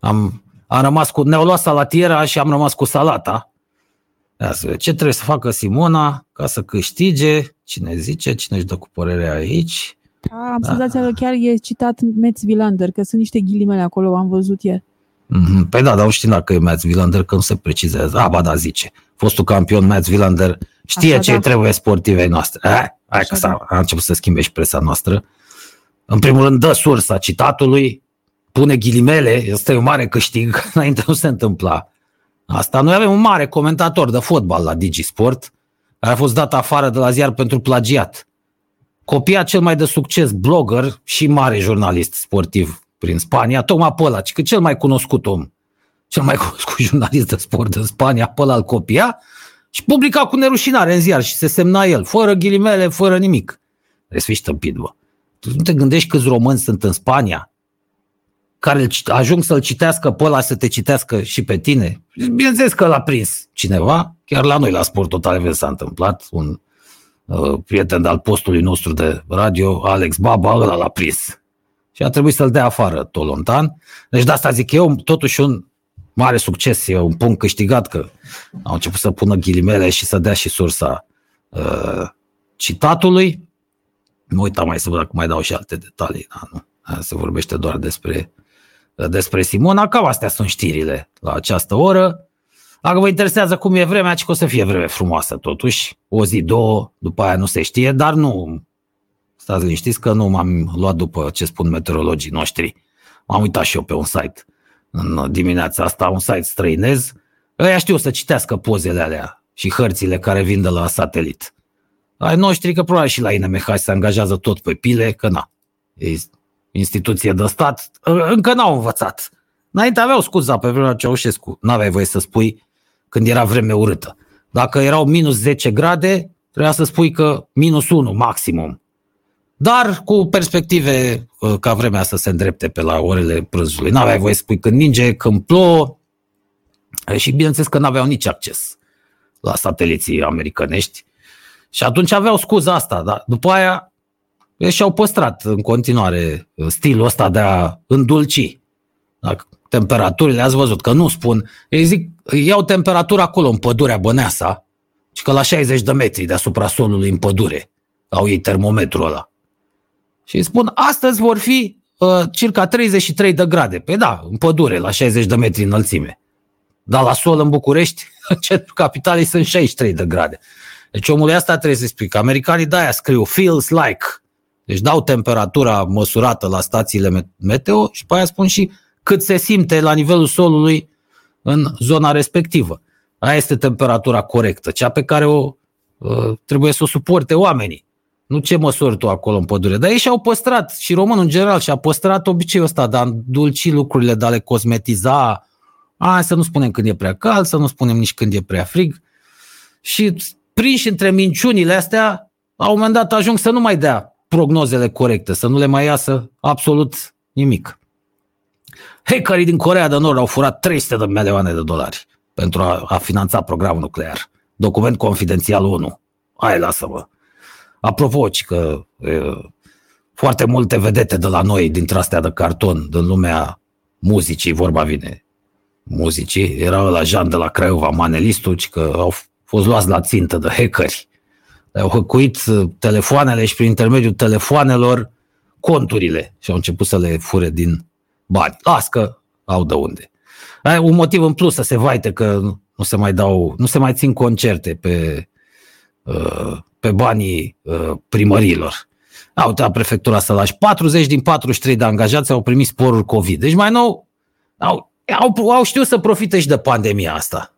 Am, am rămas cu, ne-au luat salatiera și am rămas cu salata. Ia să vedem, Ce trebuie să facă Simona ca să câștige? Cine zice? Cine își dă cu părerea aici? A, am Da. senzația că chiar e citat Metz Vilander, că sunt niște ghilimele acolo, am văzut ieri. Mhm. Păi da, dar nu știm dacă e Mats Villander, că nu se precizează. A, ba da, zice. Fostul campion Mats Villander știe Așa, ce da. trebuie sportivei noastre. Eh? Hai Așa, că s-a, da. a început să schimbe și presa noastră. În primul rând, dă sursa citatului, pune ghilimele, este un mare câștig, că înainte nu se întâmpla. Asta, noi avem un mare comentator de fotbal la Digisport, care a fost dat afară de la ziar pentru plagiat. Copia cel mai de succes blogger și mare jurnalist sportiv prin Spania, tocmai pe ăla, ci că cel mai cunoscut om, cel mai cunoscut jurnalist de sport în Spania, pe ăla îl copia și publica cu nerușinare în ziar și se semna el, fără ghilimele, fără nimic. Trebuie să fii stăpit, bă. Tu nu te gândești câți români sunt în Spania care îl cit- ajung să-l citească pe ăla, să te citească și pe tine. Bineînțeles că l-a prins cineva, chiar la noi la Sport Total Event s-a întâmplat, un uh, prieten al postului nostru de radio, Alex Baba, ăla l-a prins. Și a trebuit să-l dea afară Tolontan. Deci de asta zic eu, totuși un mare succes, e un punct câștigat că au început să pună ghilimele și să dea și sursa uh, citatului. Nu uitam mai să văd dacă mai dau și alte detalii. Da, nu. Aia Se vorbește doar despre, despre Simona. Cam astea sunt știrile la această oră. Dacă vă interesează cum e vremea, ci că o să fie vreme frumoasă totuși. O zi, două, după aia nu se știe, dar nu stați liniștiți că nu m-am luat după ce spun meteorologii noștri. M-am uitat și eu pe un site în dimineața asta, un site străinez. Ăia știu să citească pozele alea și hărțile care vin de la satelit. Ai noștri că probabil și la INMH se angajează tot pe pile, că na, e instituție de stat, încă n-au învățat. Înainte aveau scuza pe vremea Ceaușescu, n-aveai voie să spui când era vreme urâtă. Dacă erau minus 10 grade, trebuia să spui că minus 1 maximum. Dar cu perspective uh, ca vremea să se îndrepte pe la orele prânzului. N-aveai voie să spui când ninge, când plouă și bineînțeles că n-aveau nici acces la sateliții americanești. Și atunci aveau scuza asta, dar după aia ei și-au păstrat în continuare stilul ăsta de a îndulci. Dacă temperaturile, ați văzut că nu spun, ei zic, iau temperatura acolo în pădurea Băneasa, și că la 60 de metri deasupra solului în pădure au ei termometrul ăla. Și îi spun, astăzi vor fi uh, circa 33 de grade. Păi da, în pădure, la 60 de metri înălțime. Dar la sol în București, în centrul capitalei, sunt 63 de grade. Deci omul asta trebuie să spui că americanii de-aia scriu feels like. Deci dau temperatura măsurată la stațiile meteo și pe aia spun și cât se simte la nivelul solului în zona respectivă. Aia este temperatura corectă, cea pe care o uh, trebuie să o suporte oamenii. Nu ce măsori tu acolo în pădure. Dar ei și-au păstrat, și românul în general, și-a păstrat obiceiul ăsta de a îndulci lucrurile, de a le cosmetiza. A, să nu spunem când e prea cald, să nu spunem nici când e prea frig. Și prinși între minciunile astea, la un moment dat ajung să nu mai dea prognozele corecte, să nu le mai iasă absolut nimic. Hackerii din Corea de Nord au furat 300 de milioane de dolari pentru a, a finanța programul nuclear. Document confidențial 1. Hai, lasă-mă. Apropo, că e, foarte multe vedete de la noi, dintre astea de carton, din lumea muzicii, vorba vine, muzicii, era la Jean de la Craiova, manelistul, că au fost luați la țintă de hackeri. Au hăcuit uh, telefoanele și prin intermediul telefoanelor conturile și au început să le fure din bani. Las că au de unde. Ai un motiv în plus să se vaite că nu se mai dau, nu se mai țin concerte pe, uh, pe banii uh, primărilor. Au uitat prefectura să lași 40 din 43 de angajați au primit sporul COVID. Deci mai nou au, au, au știut să profite și de pandemia asta.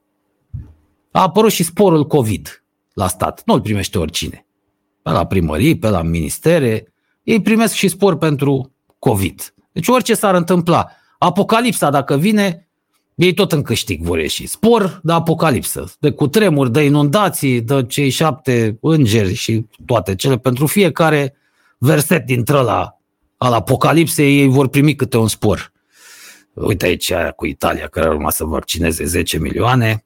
A apărut și sporul COVID la stat. Nu îl primește oricine. Pe la primării, pe la ministere, ei primesc și spor pentru COVID. Deci orice s-ar întâmpla, apocalipsa dacă vine, ei tot în câștig vor ieși. Spor de apocalipsă, de cutremuri, de inundații, de cei șapte îngeri și toate cele. Pentru fiecare verset dintre la al apocalipsei, ei vor primi câte un spor. Uite aici aia cu Italia, care urma să vaccineze 10 milioane.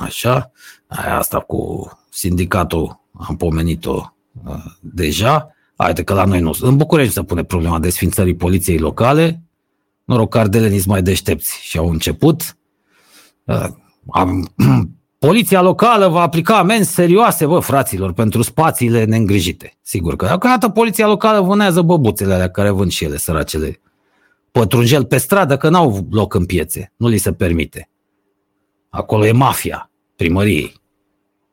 Așa. Aia asta cu sindicatul, am pomenit-o uh, deja. Haide că la noi nu. În București se pune problema desfințării poliției locale. Noroc că ardelenii mai deștepți și au început. Uh, am, poliția locală va aplica amenzi serioase, bă, fraților, pentru spațiile neîngrijite. Sigur că dacă poliția locală vânează băbuțele alea care vând și ele, săracele pătrunjel pe stradă, că n-au loc în piețe. Nu li se permite. Acolo e mafia primăriei.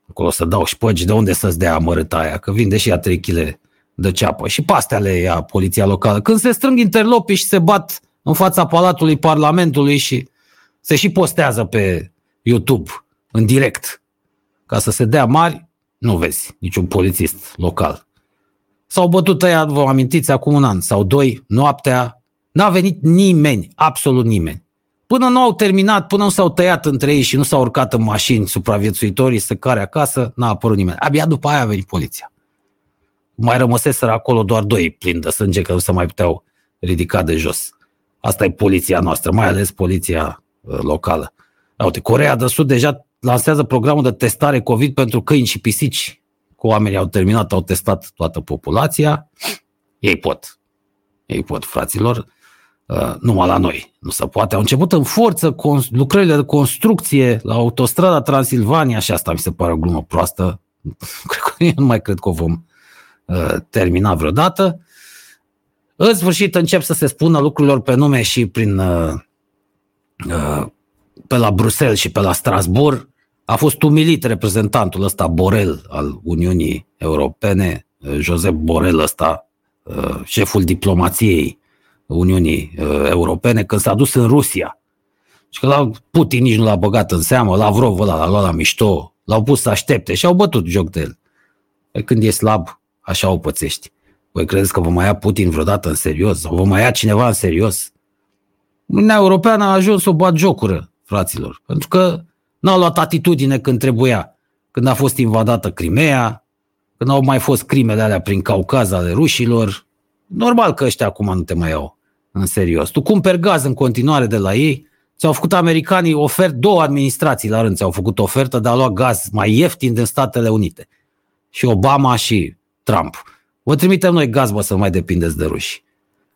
Acolo să dau și păgi de unde să-ți dea amărâta aia, că vinde și ea 3 kg de ceapă. Și pe astea le ia poliția locală. Când se strâng interlopii și se bat în fața Palatului Parlamentului și se și postează pe YouTube în direct ca să se dea mari, nu vezi niciun polițist local. S-au bătut ăia, vă amintiți, acum un an sau doi, noaptea, n-a venit nimeni, absolut nimeni. Până nu au terminat, până nu s-au tăiat între ei și nu s-au urcat în mașini supraviețuitorii să care acasă, n-a apărut nimeni. Abia după aia a venit poliția. Mai rămăseseră acolo doar doi plini de sânge, că nu se mai puteau ridica de jos. Asta e poliția noastră, mai ales poliția uh, locală. Uite, Corea de Sud deja lansează programul de testare COVID pentru câini și pisici. Cu oamenii au terminat, au testat toată populația. Ei pot. Ei pot, fraților. Uh, numai la noi nu se poate. Au început în forță lucrările de construcție la autostrada Transilvania și asta mi se pare o glumă proastă. Cred că eu nu mai cred că o vom uh, termina vreodată. În sfârșit încep să se spună lucrurilor pe nume și prin uh, uh, pe la Bruxelles și pe la Strasbourg. A fost umilit reprezentantul ăsta Borel al Uniunii Europene, uh, Josep Borel ăsta, uh, șeful diplomației Uniunii uh, Europene, când s-a dus în Rusia. Și că la Putin nici nu l-a băgat în seamă, Lavrov ăla l-a luat la mișto, l-au pus să aștepte și au bătut joc de el. E când e slab, așa o pățești. Voi credeți că vă mai ia Putin vreodată în serios? Sau vă mai ia cineva în serios? Uniunea Europeană a ajuns o bat jocură, fraților, pentru că n-au luat atitudine când trebuia. Când a fost invadată Crimea, când au mai fost crimele alea prin Caucaz ale rușilor, normal că ăștia acum nu te mai iau în serios. Tu cumperi gaz în continuare de la ei, ți-au făcut americanii ofertă, două administrații la rând ți-au făcut ofertă de a lua gaz mai ieftin din Statele Unite. Și Obama și Trump. Vă trimitem noi gaz, bă, să mai depindeți de ruși.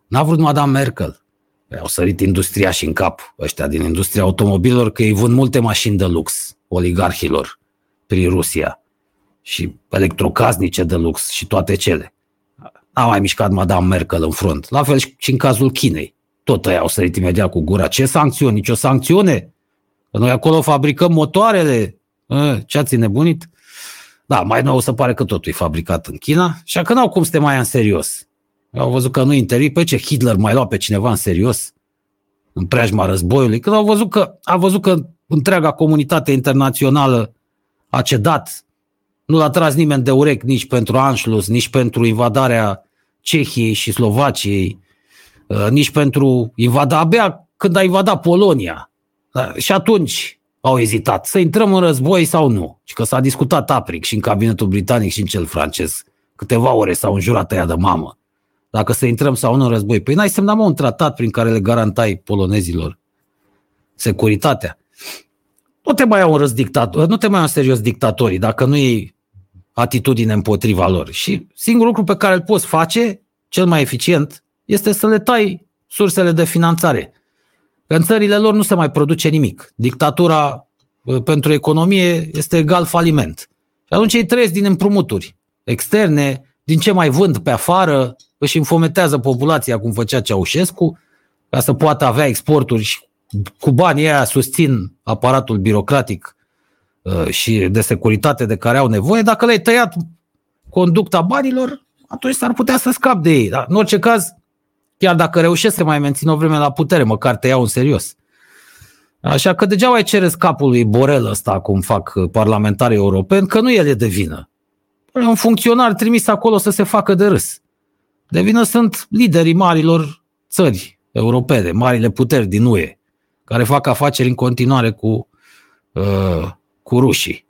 N-a vrut Madame Merkel. Păi au sărit industria și în cap ăștia din industria automobilor că ei vând multe mașini de lux oligarhilor prin Rusia și electrocasnice de lux și toate cele. N-a mai mișcat Madame Merkel în front. La fel și în cazul Chinei. Tot ei au sărit imediat cu gura. Ce sancțiuni? Nici o sancțiune? Că noi acolo fabricăm motoarele. Ă, ce ați nebunit? Da, mai nou se pare că totul e fabricat în China și că n-au cum să te mai ia în serios. Au văzut că nu intervii. Pe ce Hitler mai lua pe cineva în serios? În preajma războiului. Când au văzut că, a văzut că întreaga comunitate internațională a cedat, nu l-a tras nimeni de urechi nici pentru Anschluss, nici pentru invadarea Cehiei și Slovaciei, uh, nici pentru invada, abia când a invadat Polonia. Da, și atunci au ezitat să intrăm în război sau nu. Și că s-a discutat apric și în cabinetul britanic și în cel francez. Câteva ore s-au înjurat ăia de mamă. Dacă să intrăm sau nu în război. Păi n-ai semnat mă, un tratat prin care le garantai polonezilor securitatea. Nu te mai iau un răz dictator, nu te mai iau în serios dictatorii dacă nu iei atitudine împotriva lor. Și singurul lucru pe care îl poți face, cel mai eficient, este să le tai sursele de finanțare. Că în țările lor nu se mai produce nimic. Dictatura pentru economie este egal faliment. Și atunci ei trăiesc din împrumuturi externe, din ce mai vând pe afară, își înfometează populația cum făcea Ceaușescu, ca să poată avea exporturi și cu banii aia susțin aparatul birocratic uh, și de securitate de care au nevoie. Dacă le-ai tăiat conducta banilor, atunci s-ar putea să scap de ei. Dar, în orice caz, chiar dacă reușesc să mai mențină o vreme la putere, măcar te iau în serios. Așa că degeaba ai cereți capul lui Borel ăsta, cum fac parlamentarii europeni, că nu el e de vină. E un funcționar trimis acolo să se facă de râs. De vină sunt liderii marilor țări europene, marile puteri din UE, care fac afaceri în continuare cu, uh, cu rușii.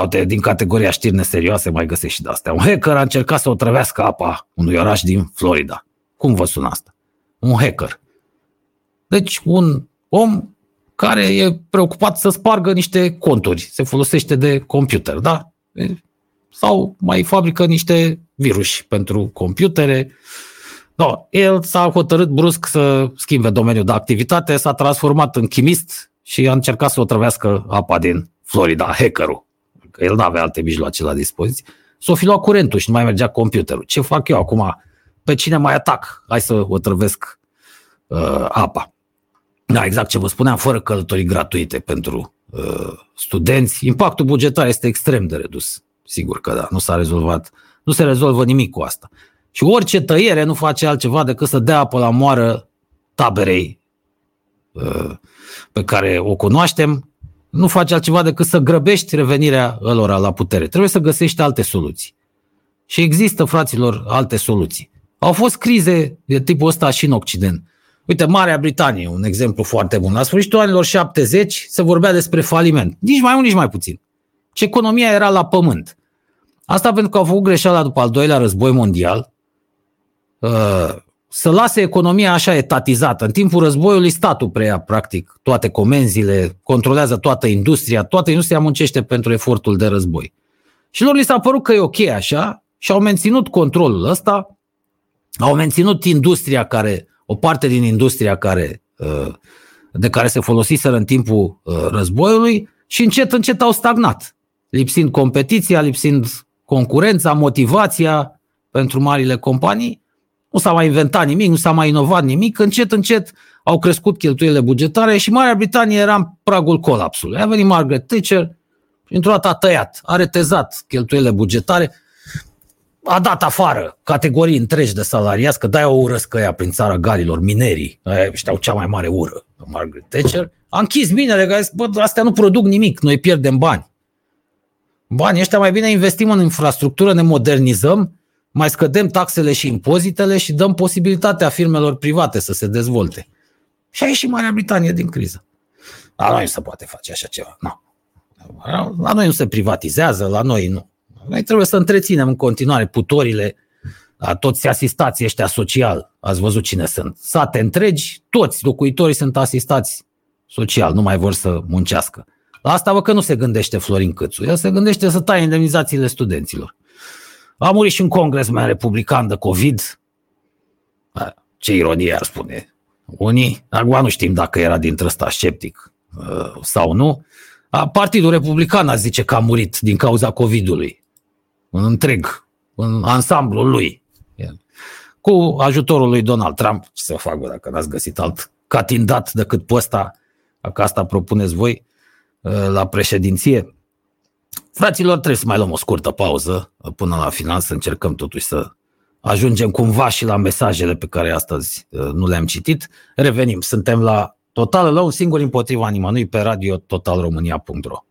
Uite, din categoria știri neserioase mai găsești și de astea. Un hacker a încercat să otrăvească apa unui oraș din Florida. Cum vă sună asta? Un hacker. Deci un om care e preocupat să spargă niște conturi. Se folosește de computer, da? Sau mai fabrică niște virus pentru computere. No, el s-a hotărât brusc să schimbe domeniul de activitate, s-a transformat în chimist și a încercat să otrăvească apa din Florida, hackerul. Că el nu avea alte mijloace la dispoziție. S-o fi luat curentul și nu mai mergea computerul. Ce fac eu acum? Pe cine mai atac? Hai să otrăvesc uh, apa. Da, exact ce vă spuneam, fără călătorii gratuite pentru uh, studenți. Impactul bugetar este extrem de redus. Sigur că da, nu s-a rezolvat, nu se rezolvă nimic cu asta. Și orice tăiere nu face altceva decât să dea apă la moară taberei uh, pe care o cunoaștem, nu face altceva decât să grăbești revenirea lor la putere. Trebuie să găsești alte soluții. Și există, fraților, alte soluții. Au fost crize de tipul ăsta și în Occident. Uite, Marea Britanie, un exemplu foarte bun. La sfârșitul anilor 70 se vorbea despre faliment. Nici mai mult, nici mai puțin. Ce economia era la pământ. Asta pentru că au făcut greșeala după al doilea război mondial, uh, să lase economia așa etatizată. În timpul războiului statul preia practic toate comenzile, controlează toată industria, toată industria muncește pentru efortul de război. Și lor li s-a părut că e ok așa și au menținut controlul ăsta, au menținut industria care o parte din industria care, uh, de care se folosiseră în timpul uh, războiului și încet, încet au stagnat, lipsind competiția, lipsind concurența, motivația pentru marile companii. Nu s-a mai inventat nimic, nu s-a mai inovat nimic, încet, încet au crescut cheltuielile bugetare și Marea Britanie era în pragul colapsului. A venit Margaret Thatcher și într-o dată a tăiat, a retezat cheltuielile bugetare, a dat afară categorii întregi de salariați, că de-aia o urăsc ăia prin țara galilor, minerii, aia știau cea mai mare ură, Margaret Thatcher, a închis minele, că bă, astea nu produc nimic, noi pierdem bani. Banii ăștia mai bine investim în infrastructură, ne modernizăm, mai scădem taxele și impozitele și dăm posibilitatea firmelor private să se dezvolte. Și a ieșit Marea Britanie din criză. La noi nu se poate face așa ceva. Nu. La noi nu se privatizează, la noi nu. Noi trebuie să întreținem în continuare putorile, a toți asistații ăștia social. Ați văzut cine sunt. Sate întregi, toți locuitorii sunt asistați social, nu mai vor să muncească. La asta vă că nu se gândește Florin Câțu. El se gândește să taie indemnizațiile studenților. A murit și un congresmen republican de COVID. Ce ironie ar spune. Unii, acum nu știm dacă era dintre ăsta sceptic uh, sau nu. Partidul Republican a zice că a murit din cauza COVID-ului în întreg, în ansamblul lui. Cu ajutorul lui Donald Trump, ce să fac bă, dacă n-ați găsit alt catindat decât pe ăsta, dacă asta propuneți voi uh, la președinție. Fraților, trebuie să mai luăm o scurtă pauză uh, până la final, să încercăm totuși să ajungem cumva și la mesajele pe care astăzi uh, nu le-am citit. Revenim, suntem la Total la un singur împotriva nimănui pe radio totalromânia.ro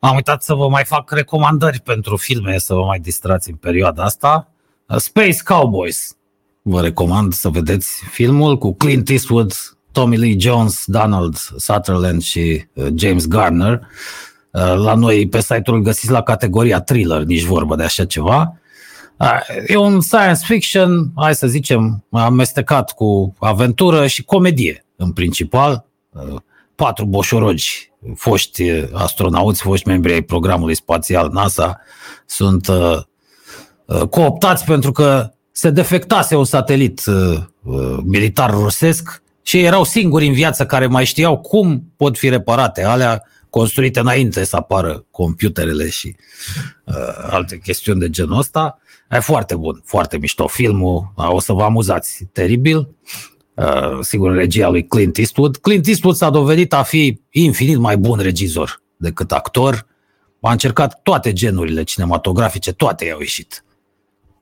Am uitat să vă mai fac recomandări pentru filme, să vă mai distrați în perioada asta. Space Cowboys. Vă recomand să vedeți filmul cu Clint Eastwood, Tommy Lee Jones, Donald Sutherland și uh, James Garner. Uh, La noi pe site-ul îl găsiți la categoria thriller, nici vorbă de așa ceva. Uh, E un science fiction, hai să zicem, amestecat cu aventură și comedie în principal. Uh, Patru boșorogi, foști astronauți, foști membri ai programului spațial NASA, sunt uh, uh, cooptați pentru că se defectase un satelit uh, uh, militar rusesc și erau singuri în viață care mai știau cum pot fi reparate alea construite înainte să apară computerele și uh, alte chestiuni de genul ăsta. E foarte bun, foarte mișto filmul, o să vă amuzați teribil. Uh, sigur, regia lui Clint Eastwood. Clint Eastwood s-a dovedit a fi infinit mai bun regizor decât actor. A încercat toate genurile cinematografice, toate i-au ieșit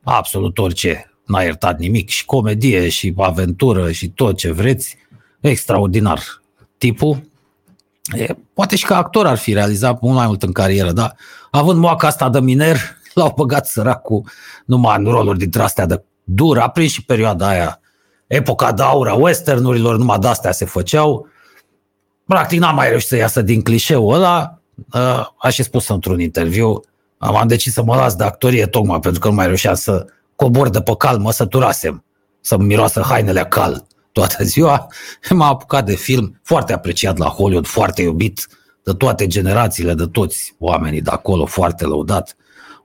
absolut orice, n-a iertat nimic, și comedie, și aventură, și tot ce vreți, extraordinar tipul. E, poate și ca actor ar fi realizat mult mai mult în carieră, dar având moaca asta de miner, l-au băgat săracul numai în roluri dintre astea de dur, a prins și perioada aia, epoca de aur a westernurilor, numai de-astea se făceau, practic n-am mai reușit să iasă din clișeul ăla, uh, a și spus într-un interviu, am, am decis să mă las de actorie tocmai pentru că nu mai reușeam să cobor de pe cal, mă săturasem să-mi miroasă hainele a cal toată ziua. M-am apucat de film, foarte apreciat la Hollywood, foarte iubit de toate generațiile, de toți oamenii de acolo, foarte lăudat.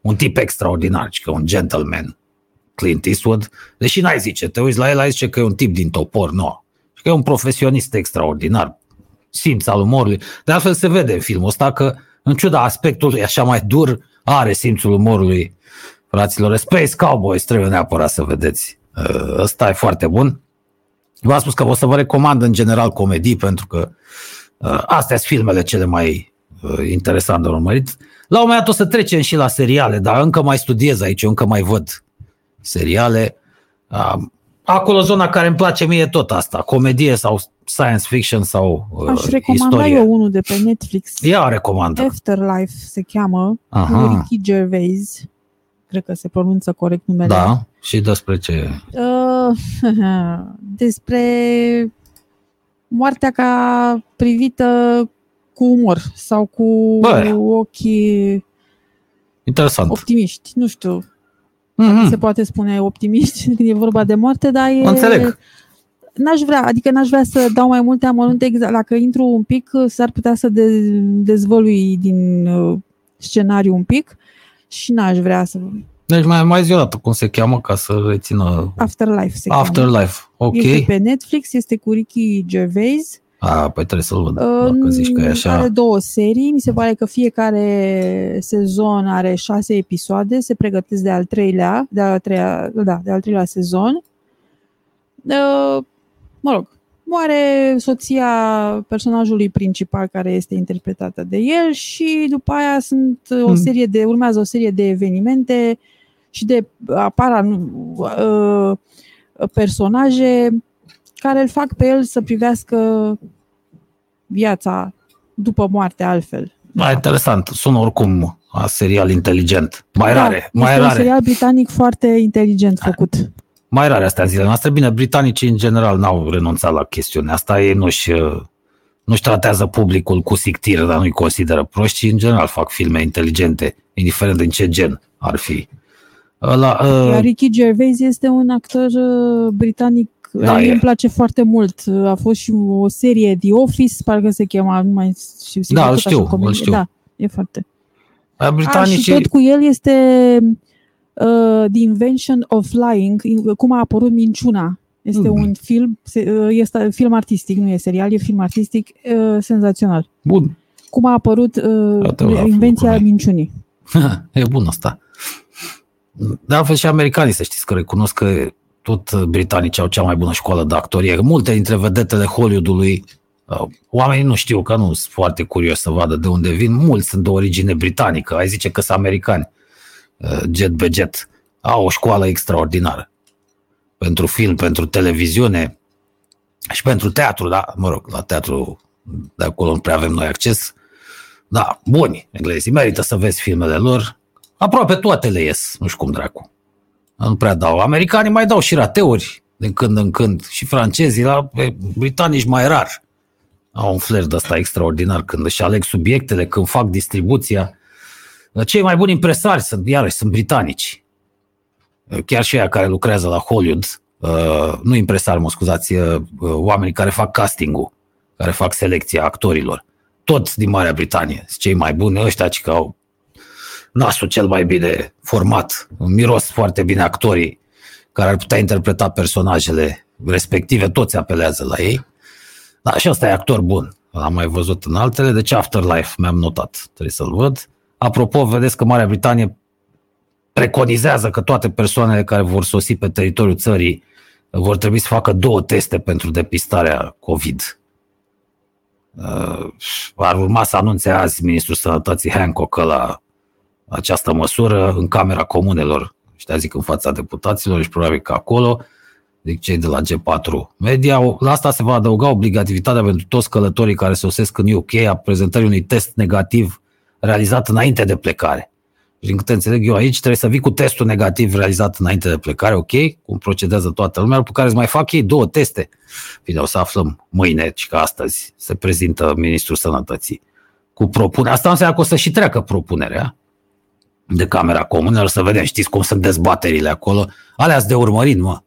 Un tip extraordinar, și că un gentleman, Clint Eastwood, deși n-ai zice, te uiți la el, ai zice că e un tip din topor, nu. Și că e un profesionist extraordinar, simț al umorului. De altfel se vede în filmul ăsta că, în ciuda aspectului așa mai dur, are simțul umorului. Fraților, Space Cowboys trebuie neapărat să vedeți. Uh, Ăsta e foarte bun. V-am spus că o să vă recomand în general comedii pentru că uh, astea sunt filmele cele mai uh, interesante de urmărit. La un moment dat o să trecem și la seriale, dar încă mai studiez aici, eu încă mai văd seriale. Uh, Acolo zona care îmi place mie e tot asta, comedie sau science fiction sau uh, Aș recomanda istorie. eu unul de pe Netflix. Ia o recomandă. Afterlife se cheamă, Aha. cu Ricky Gervais. Cred că se pronunță corect numele. Da, și despre ce? Uh, despre moartea ca privită cu umor sau cu Bă. ochii Interesant. optimiști. Nu știu, Mhm. se poate spune optimiști când e vorba de moarte, dar e... Înțeleg. N-aș vrea, adică n-aș vrea să dau mai multe amănunte exact. Dacă intru un pic, s-ar putea să de, dezvălui din uh, scenariu un pic și n-aș vrea să... Deci mai, mai zi o dată cum se cheamă ca să rețină Afterlife se cheamă. Afterlife. Ok. Este pe Netflix, este cu Ricky Gervais. A, păi trebuie să-l văd. Uh, Dacă zici că e așa. Are două serii, mi se pare că fiecare sezon are șase episoade, se pregătesc de al treilea, de al treilea, da, de al treilea sezon. Uh, mă rog, moare soția personajului principal care este interpretată de el și după aia sunt o Hmm. serie de, urmează o serie de evenimente și de apar uh, personaje care îl fac pe el să privească viața după moarte altfel. Mai interesant. Sună oricum a serial inteligent. Mai Da, rare. Mai este un rare. serial britanic foarte inteligent făcut. Mai rare astea zilele noastre. Bine, britanicii în general n-au renunțat la chestiunea asta. Ei nu-și, uh, nu-și tratează publicul cu sictire, dar nu-i consideră proști și în general fac filme inteligente, indiferent din ce gen ar fi. Ăla, uh, Iar Ricky Gervais este un actor uh, britanic Da, da, e. îmi place foarte mult. A fost și o serie The Office, parcă se chema, nu mai știu sigur. Da, îl tot așa știu, comedie. îl știu. Da, e foarte. uh, A, și britanicii... tot cu el este uh, The Invention of Lying, in- cum a apărut minciuna. Este Mhm. un film, se- uh, este film artistic, nu e serial, e film artistic uh, senzațional. Bun. Cum a apărut uh, Iată, la invenția lucruri. minciunii. e bun asta. De altfel și americanii să știți că recunosc că tot britanicii au cea mai bună școală de actorie. Multe dintre vedetele Hollywoodului, uh, oamenii nu știu că nu sunt foarte curioși să vadă de unde vin. Mulți sunt de origine britanică. Ai zice că sunt americani. Uh, Jet be jet. au o școală extraordinară. Pentru film, pentru televiziune și pentru teatru, da, mă rog, la teatru de acolo nu prea avem noi acces. Da, buni, englezii, merită să vezi filmele lor. Aproape toate le ies, nu știu cum dracu. Nu prea dau. Americanii mai dau și rateuri din când în când și francezii, la britanici mai rar. Au un flair de ăsta extraordinar când își aleg subiectele, când fac distribuția. Cei mai buni impresari sunt, iarăși, sunt britanici. Chiar și aia care lucrează la Hollywood, uh, nu impresari, mă scuzați, uh, oamenii care fac castingul, care fac selecția actorilor. Toți din Marea Britanie, cei mai buni, ăștia ce au nasul cel mai bine format, miros foarte bine actorii care ar putea interpreta personajele respective, toți apelează la ei. Da, și ăsta e actor bun. L-am mai văzut în altele, deci Afterlife mi-am notat, trebuie să-l văd. Apropo, vedeți că Marea Britanie preconizează că toate persoanele care vor sosi pe teritoriul țării vor trebui să facă două teste pentru depistarea COVID. Uh, ar urma să anunțe azi Ministrul Sănătății Hancock la această măsură în Camera Comunelor, știa zic în fața deputaților și probabil că acolo, zic cei de la G4 Media, la asta se va adăuga obligativitatea pentru toți călătorii care sosesc în UK a prezentării unui test negativ realizat înainte de plecare. Și din câte înțeleg eu aici, trebuie să vii cu testul negativ realizat înainte de plecare, ok, cum procedează toată lumea, după care îți mai fac ei două teste. Bine, o să aflăm mâine, și că astăzi se prezintă Ministrul Sănătății cu propunerea. Asta înseamnă că o să și treacă propunerea de Camera Comunelor, să vedem, știți cum sunt dezbaterile acolo, alea de urmărit, mă.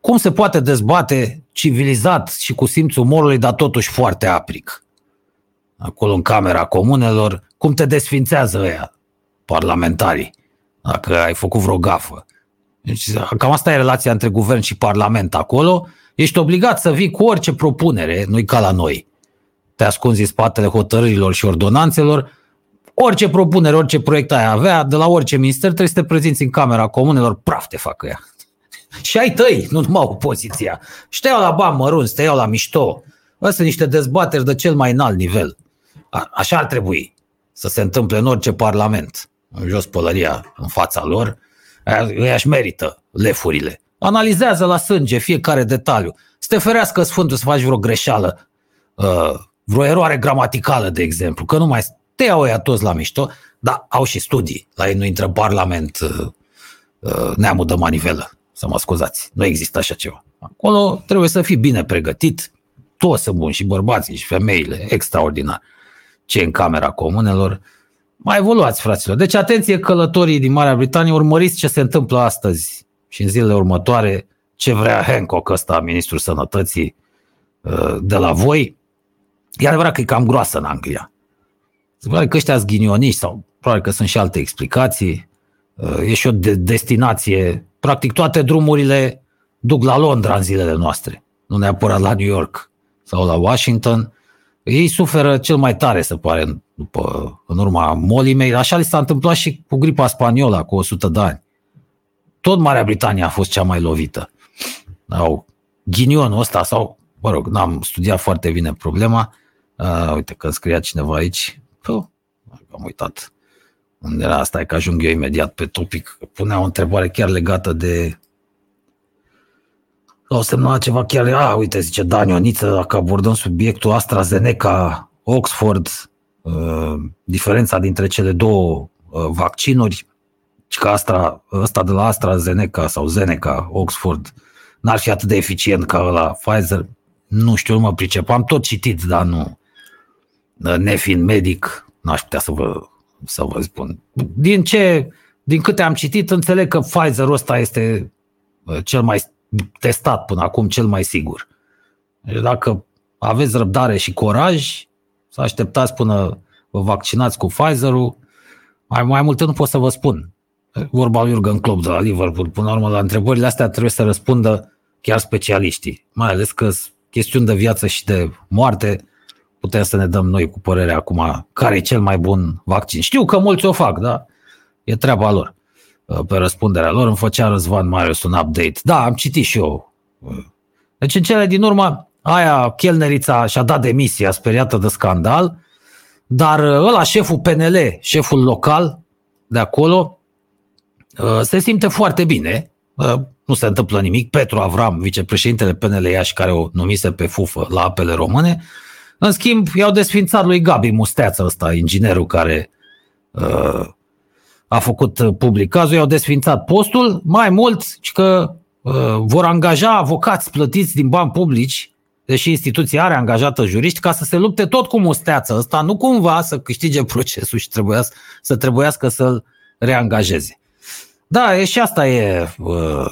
Cum se poate dezbate civilizat și cu simțul umorului, dar totuși foarte apric? Acolo în Camera Comunelor, cum te desfințează ăia, parlamentarii, dacă ai făcut vreo gafă. Deci, cam asta e relația între guvern și parlament acolo. Ești obligat să vii cu orice propunere, nu-i ca la noi. Te ascunzi în spatele hotărârilor și ordonanțelor, orice propunere, orice proiect ai avea, de la orice minister, trebuie să te prezinți în Camera Comunelor, praf te facă ea. și ai tăi, nu numai opoziția. Și te iau la bani mărunți, te iau la mișto. Astea sunt niște dezbateri de cel mai înalt nivel. A, așa ar trebui să se întâmple în orice parlament. În jos pălăria în fața lor, ei aș merită lefurile. Analizează la sânge fiecare detaliu. Să te ferească Sfântul să faci vreo greșeală, uh, vreo eroare gramaticală, de exemplu, că nu mai te iau ăia toți la mișto, dar au și studii. La ei nu intră Parlament uh, uh, neamul de manivelă, să mă scuzați. Nu există așa ceva. Acolo trebuie să fii bine pregătit, toți sunt buni, și bărbații, și femeile, extraordinar. Ce în Camera Comunelor, mai evoluați, fraților. Deci, atenție, călătorii din Marea Britanie, urmăriți ce se întâmplă astăzi și în zilele următoare, ce vrea Hancock ăsta, ministrul sănătății, uh, de la voi. E adevărat că e cam groasă în Anglia. Se pare că ăștia ghinionist sau probabil că sunt și alte explicații. Uh, e și o de- destinație. Practic toate drumurile duc la Londra în zilele noastre, nu neapărat la New York sau la Washington. Ei suferă cel mai tare, se pare, după, în urma molii mei. Așa li s-a întâmplat și cu gripa spaniolă, cu 100 de ani. Tot Marea Britanie a fost cea mai lovită. Au ghinionul ăsta sau, mă rog, n-am studiat foarte bine problema. Uh, uite că scria cineva aici, Puh, am uitat unde era asta, e că ajung eu imediat pe topic. Punea o întrebare chiar legată de o semna ceva chiar, a, uite, zice Dan Ioniță, dacă abordăm subiectul AstraZeneca, Oxford, uh, diferența dintre cele două uh, vaccinuri, și că Astra, ăsta de la AstraZeneca sau Zeneca, Oxford, n-ar fi atât de eficient ca la Pfizer, nu știu, nu mă pricep. Am tot citit, dar nu, nefiind medic, n-aș putea să vă, să vă spun. Din ce, din câte am citit, înțeleg că Pfizer-ul ăsta este cel mai testat până acum, cel mai sigur. Deci dacă aveți răbdare și curaj, să așteptați până vă vaccinați cu Pfizer-ul, mai, mai multe nu pot să vă spun. Vorba lui Jurgen Klopp de la Liverpool, până la urmă, la întrebările astea trebuie să răspundă chiar specialiștii, mai ales că chestiuni de viață și de moarte, putem să ne dăm noi cu părerea acum care e cel mai bun vaccin. Știu că mulți o fac, da? E treaba lor. Pe răspunderea lor îmi făcea Răzvan Marius un update. Da, am citit și eu. Deci în cele din urmă, aia, chelnerița și-a dat demisia speriată de scandal, dar ăla, șeful PNL, șeful local de acolo, uh, se simte foarte bine, uh, nu se întâmplă nimic. Petru Avram, vicepreședintele PNL Iași, care o numise pe fufă la apele române, în schimb, i-au desfințat lui Gabi Musteață ăsta, inginerul care uh, a făcut public cazul, i-au desfințat postul, mai mult că uh, vor angaja avocați plătiți din bani publici, deși instituția are angajată juriști, ca să se lupte tot cu Musteață. Ăsta, nu cumva să câștige procesul și trebuiască, să trebuiască să-l reangajeze. Da, e și asta e, uh,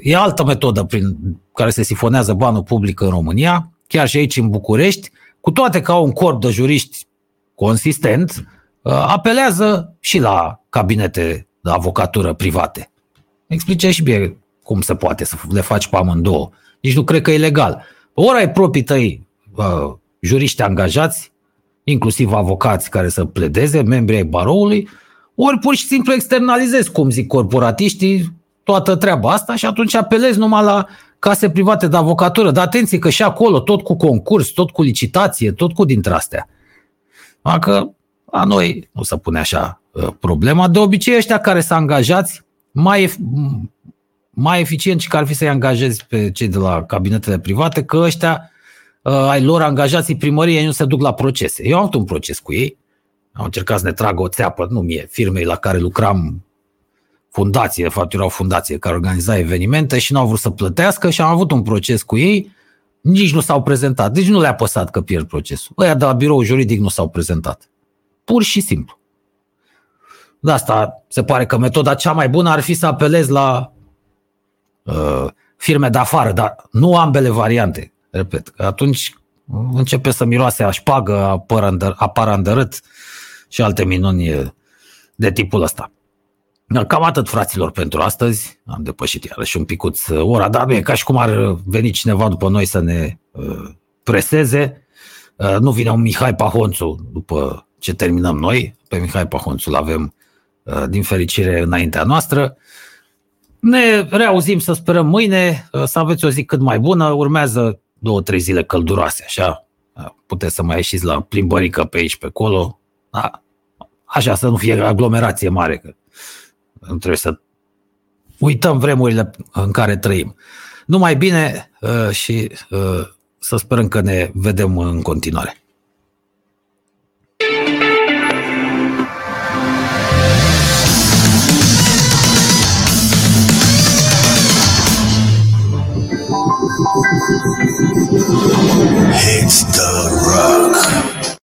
e altă metodă prin care se sifonează banul public în România, chiar și aici în București, cu toate că au un corp de juriști consistent, uh, apelează și la cabinete de avocatură private. Explice și bine cum se poate să le faci pe amândouă. Nici nu cred că e legal. Ori ai proprii tăi uh, juriști angajați, inclusiv avocați care să pledeze, membri ai baroului, ori pur și simplu externalizezi, cum zic corporatiștii, toată treaba asta și atunci apelezi numai la case private de avocatură. Dar atenție că și acolo, tot cu concurs, tot cu licitație, tot cu dintre astea. Dacă la noi nu se pune așa uh, problema. De obicei ăștia care sunt angajați mai, mai eficient și că ar fi să-i angajezi pe cei de la cabinetele private, că ăștia uh, ai lor angajații primăriei nu se duc la procese. Eu am avut un proces cu ei, am încercat să ne tragă o țeapă, nu mie, firmei la care lucram fundație, de fapt erau fundație care organiza evenimente și nu au vrut să plătească și am avut un proces cu ei, nici nu s-au prezentat, deci nu le-a păsat că pierd procesul. Ăia de la birou juridic nu s-au prezentat. Pur și simplu. De asta se pare că metoda cea mai bună ar fi să apelezi la uh, firme de afară, dar nu ambele variante. Repet, că atunci începe să miroase aș șpagă, a parandărât și alte minuni de tipul ăsta. Cam atât, fraților, pentru astăzi. Am depășit iarăși un picuț uh, ora, dar e ca și cum ar veni cineva după noi să ne uh, preseze. Uh, nu vine un Mihai Pahonțu după ce terminăm noi. Pe Mihai Pahonțu l avem, uh, din fericire, înaintea noastră. Ne reauzim să sperăm mâine, uh, să aveți o zi cât mai bună. Urmează două, trei zile călduroase, așa. Uh, puteți să mai ieșiți la plimbărică pe aici, pe acolo. Da? Așa, să nu fie aglomerație mare, că nu trebuie să uităm vremurile în care trăim. Numai bine uh, și uh, să sperăm că ne vedem în continuare. Hits the rock.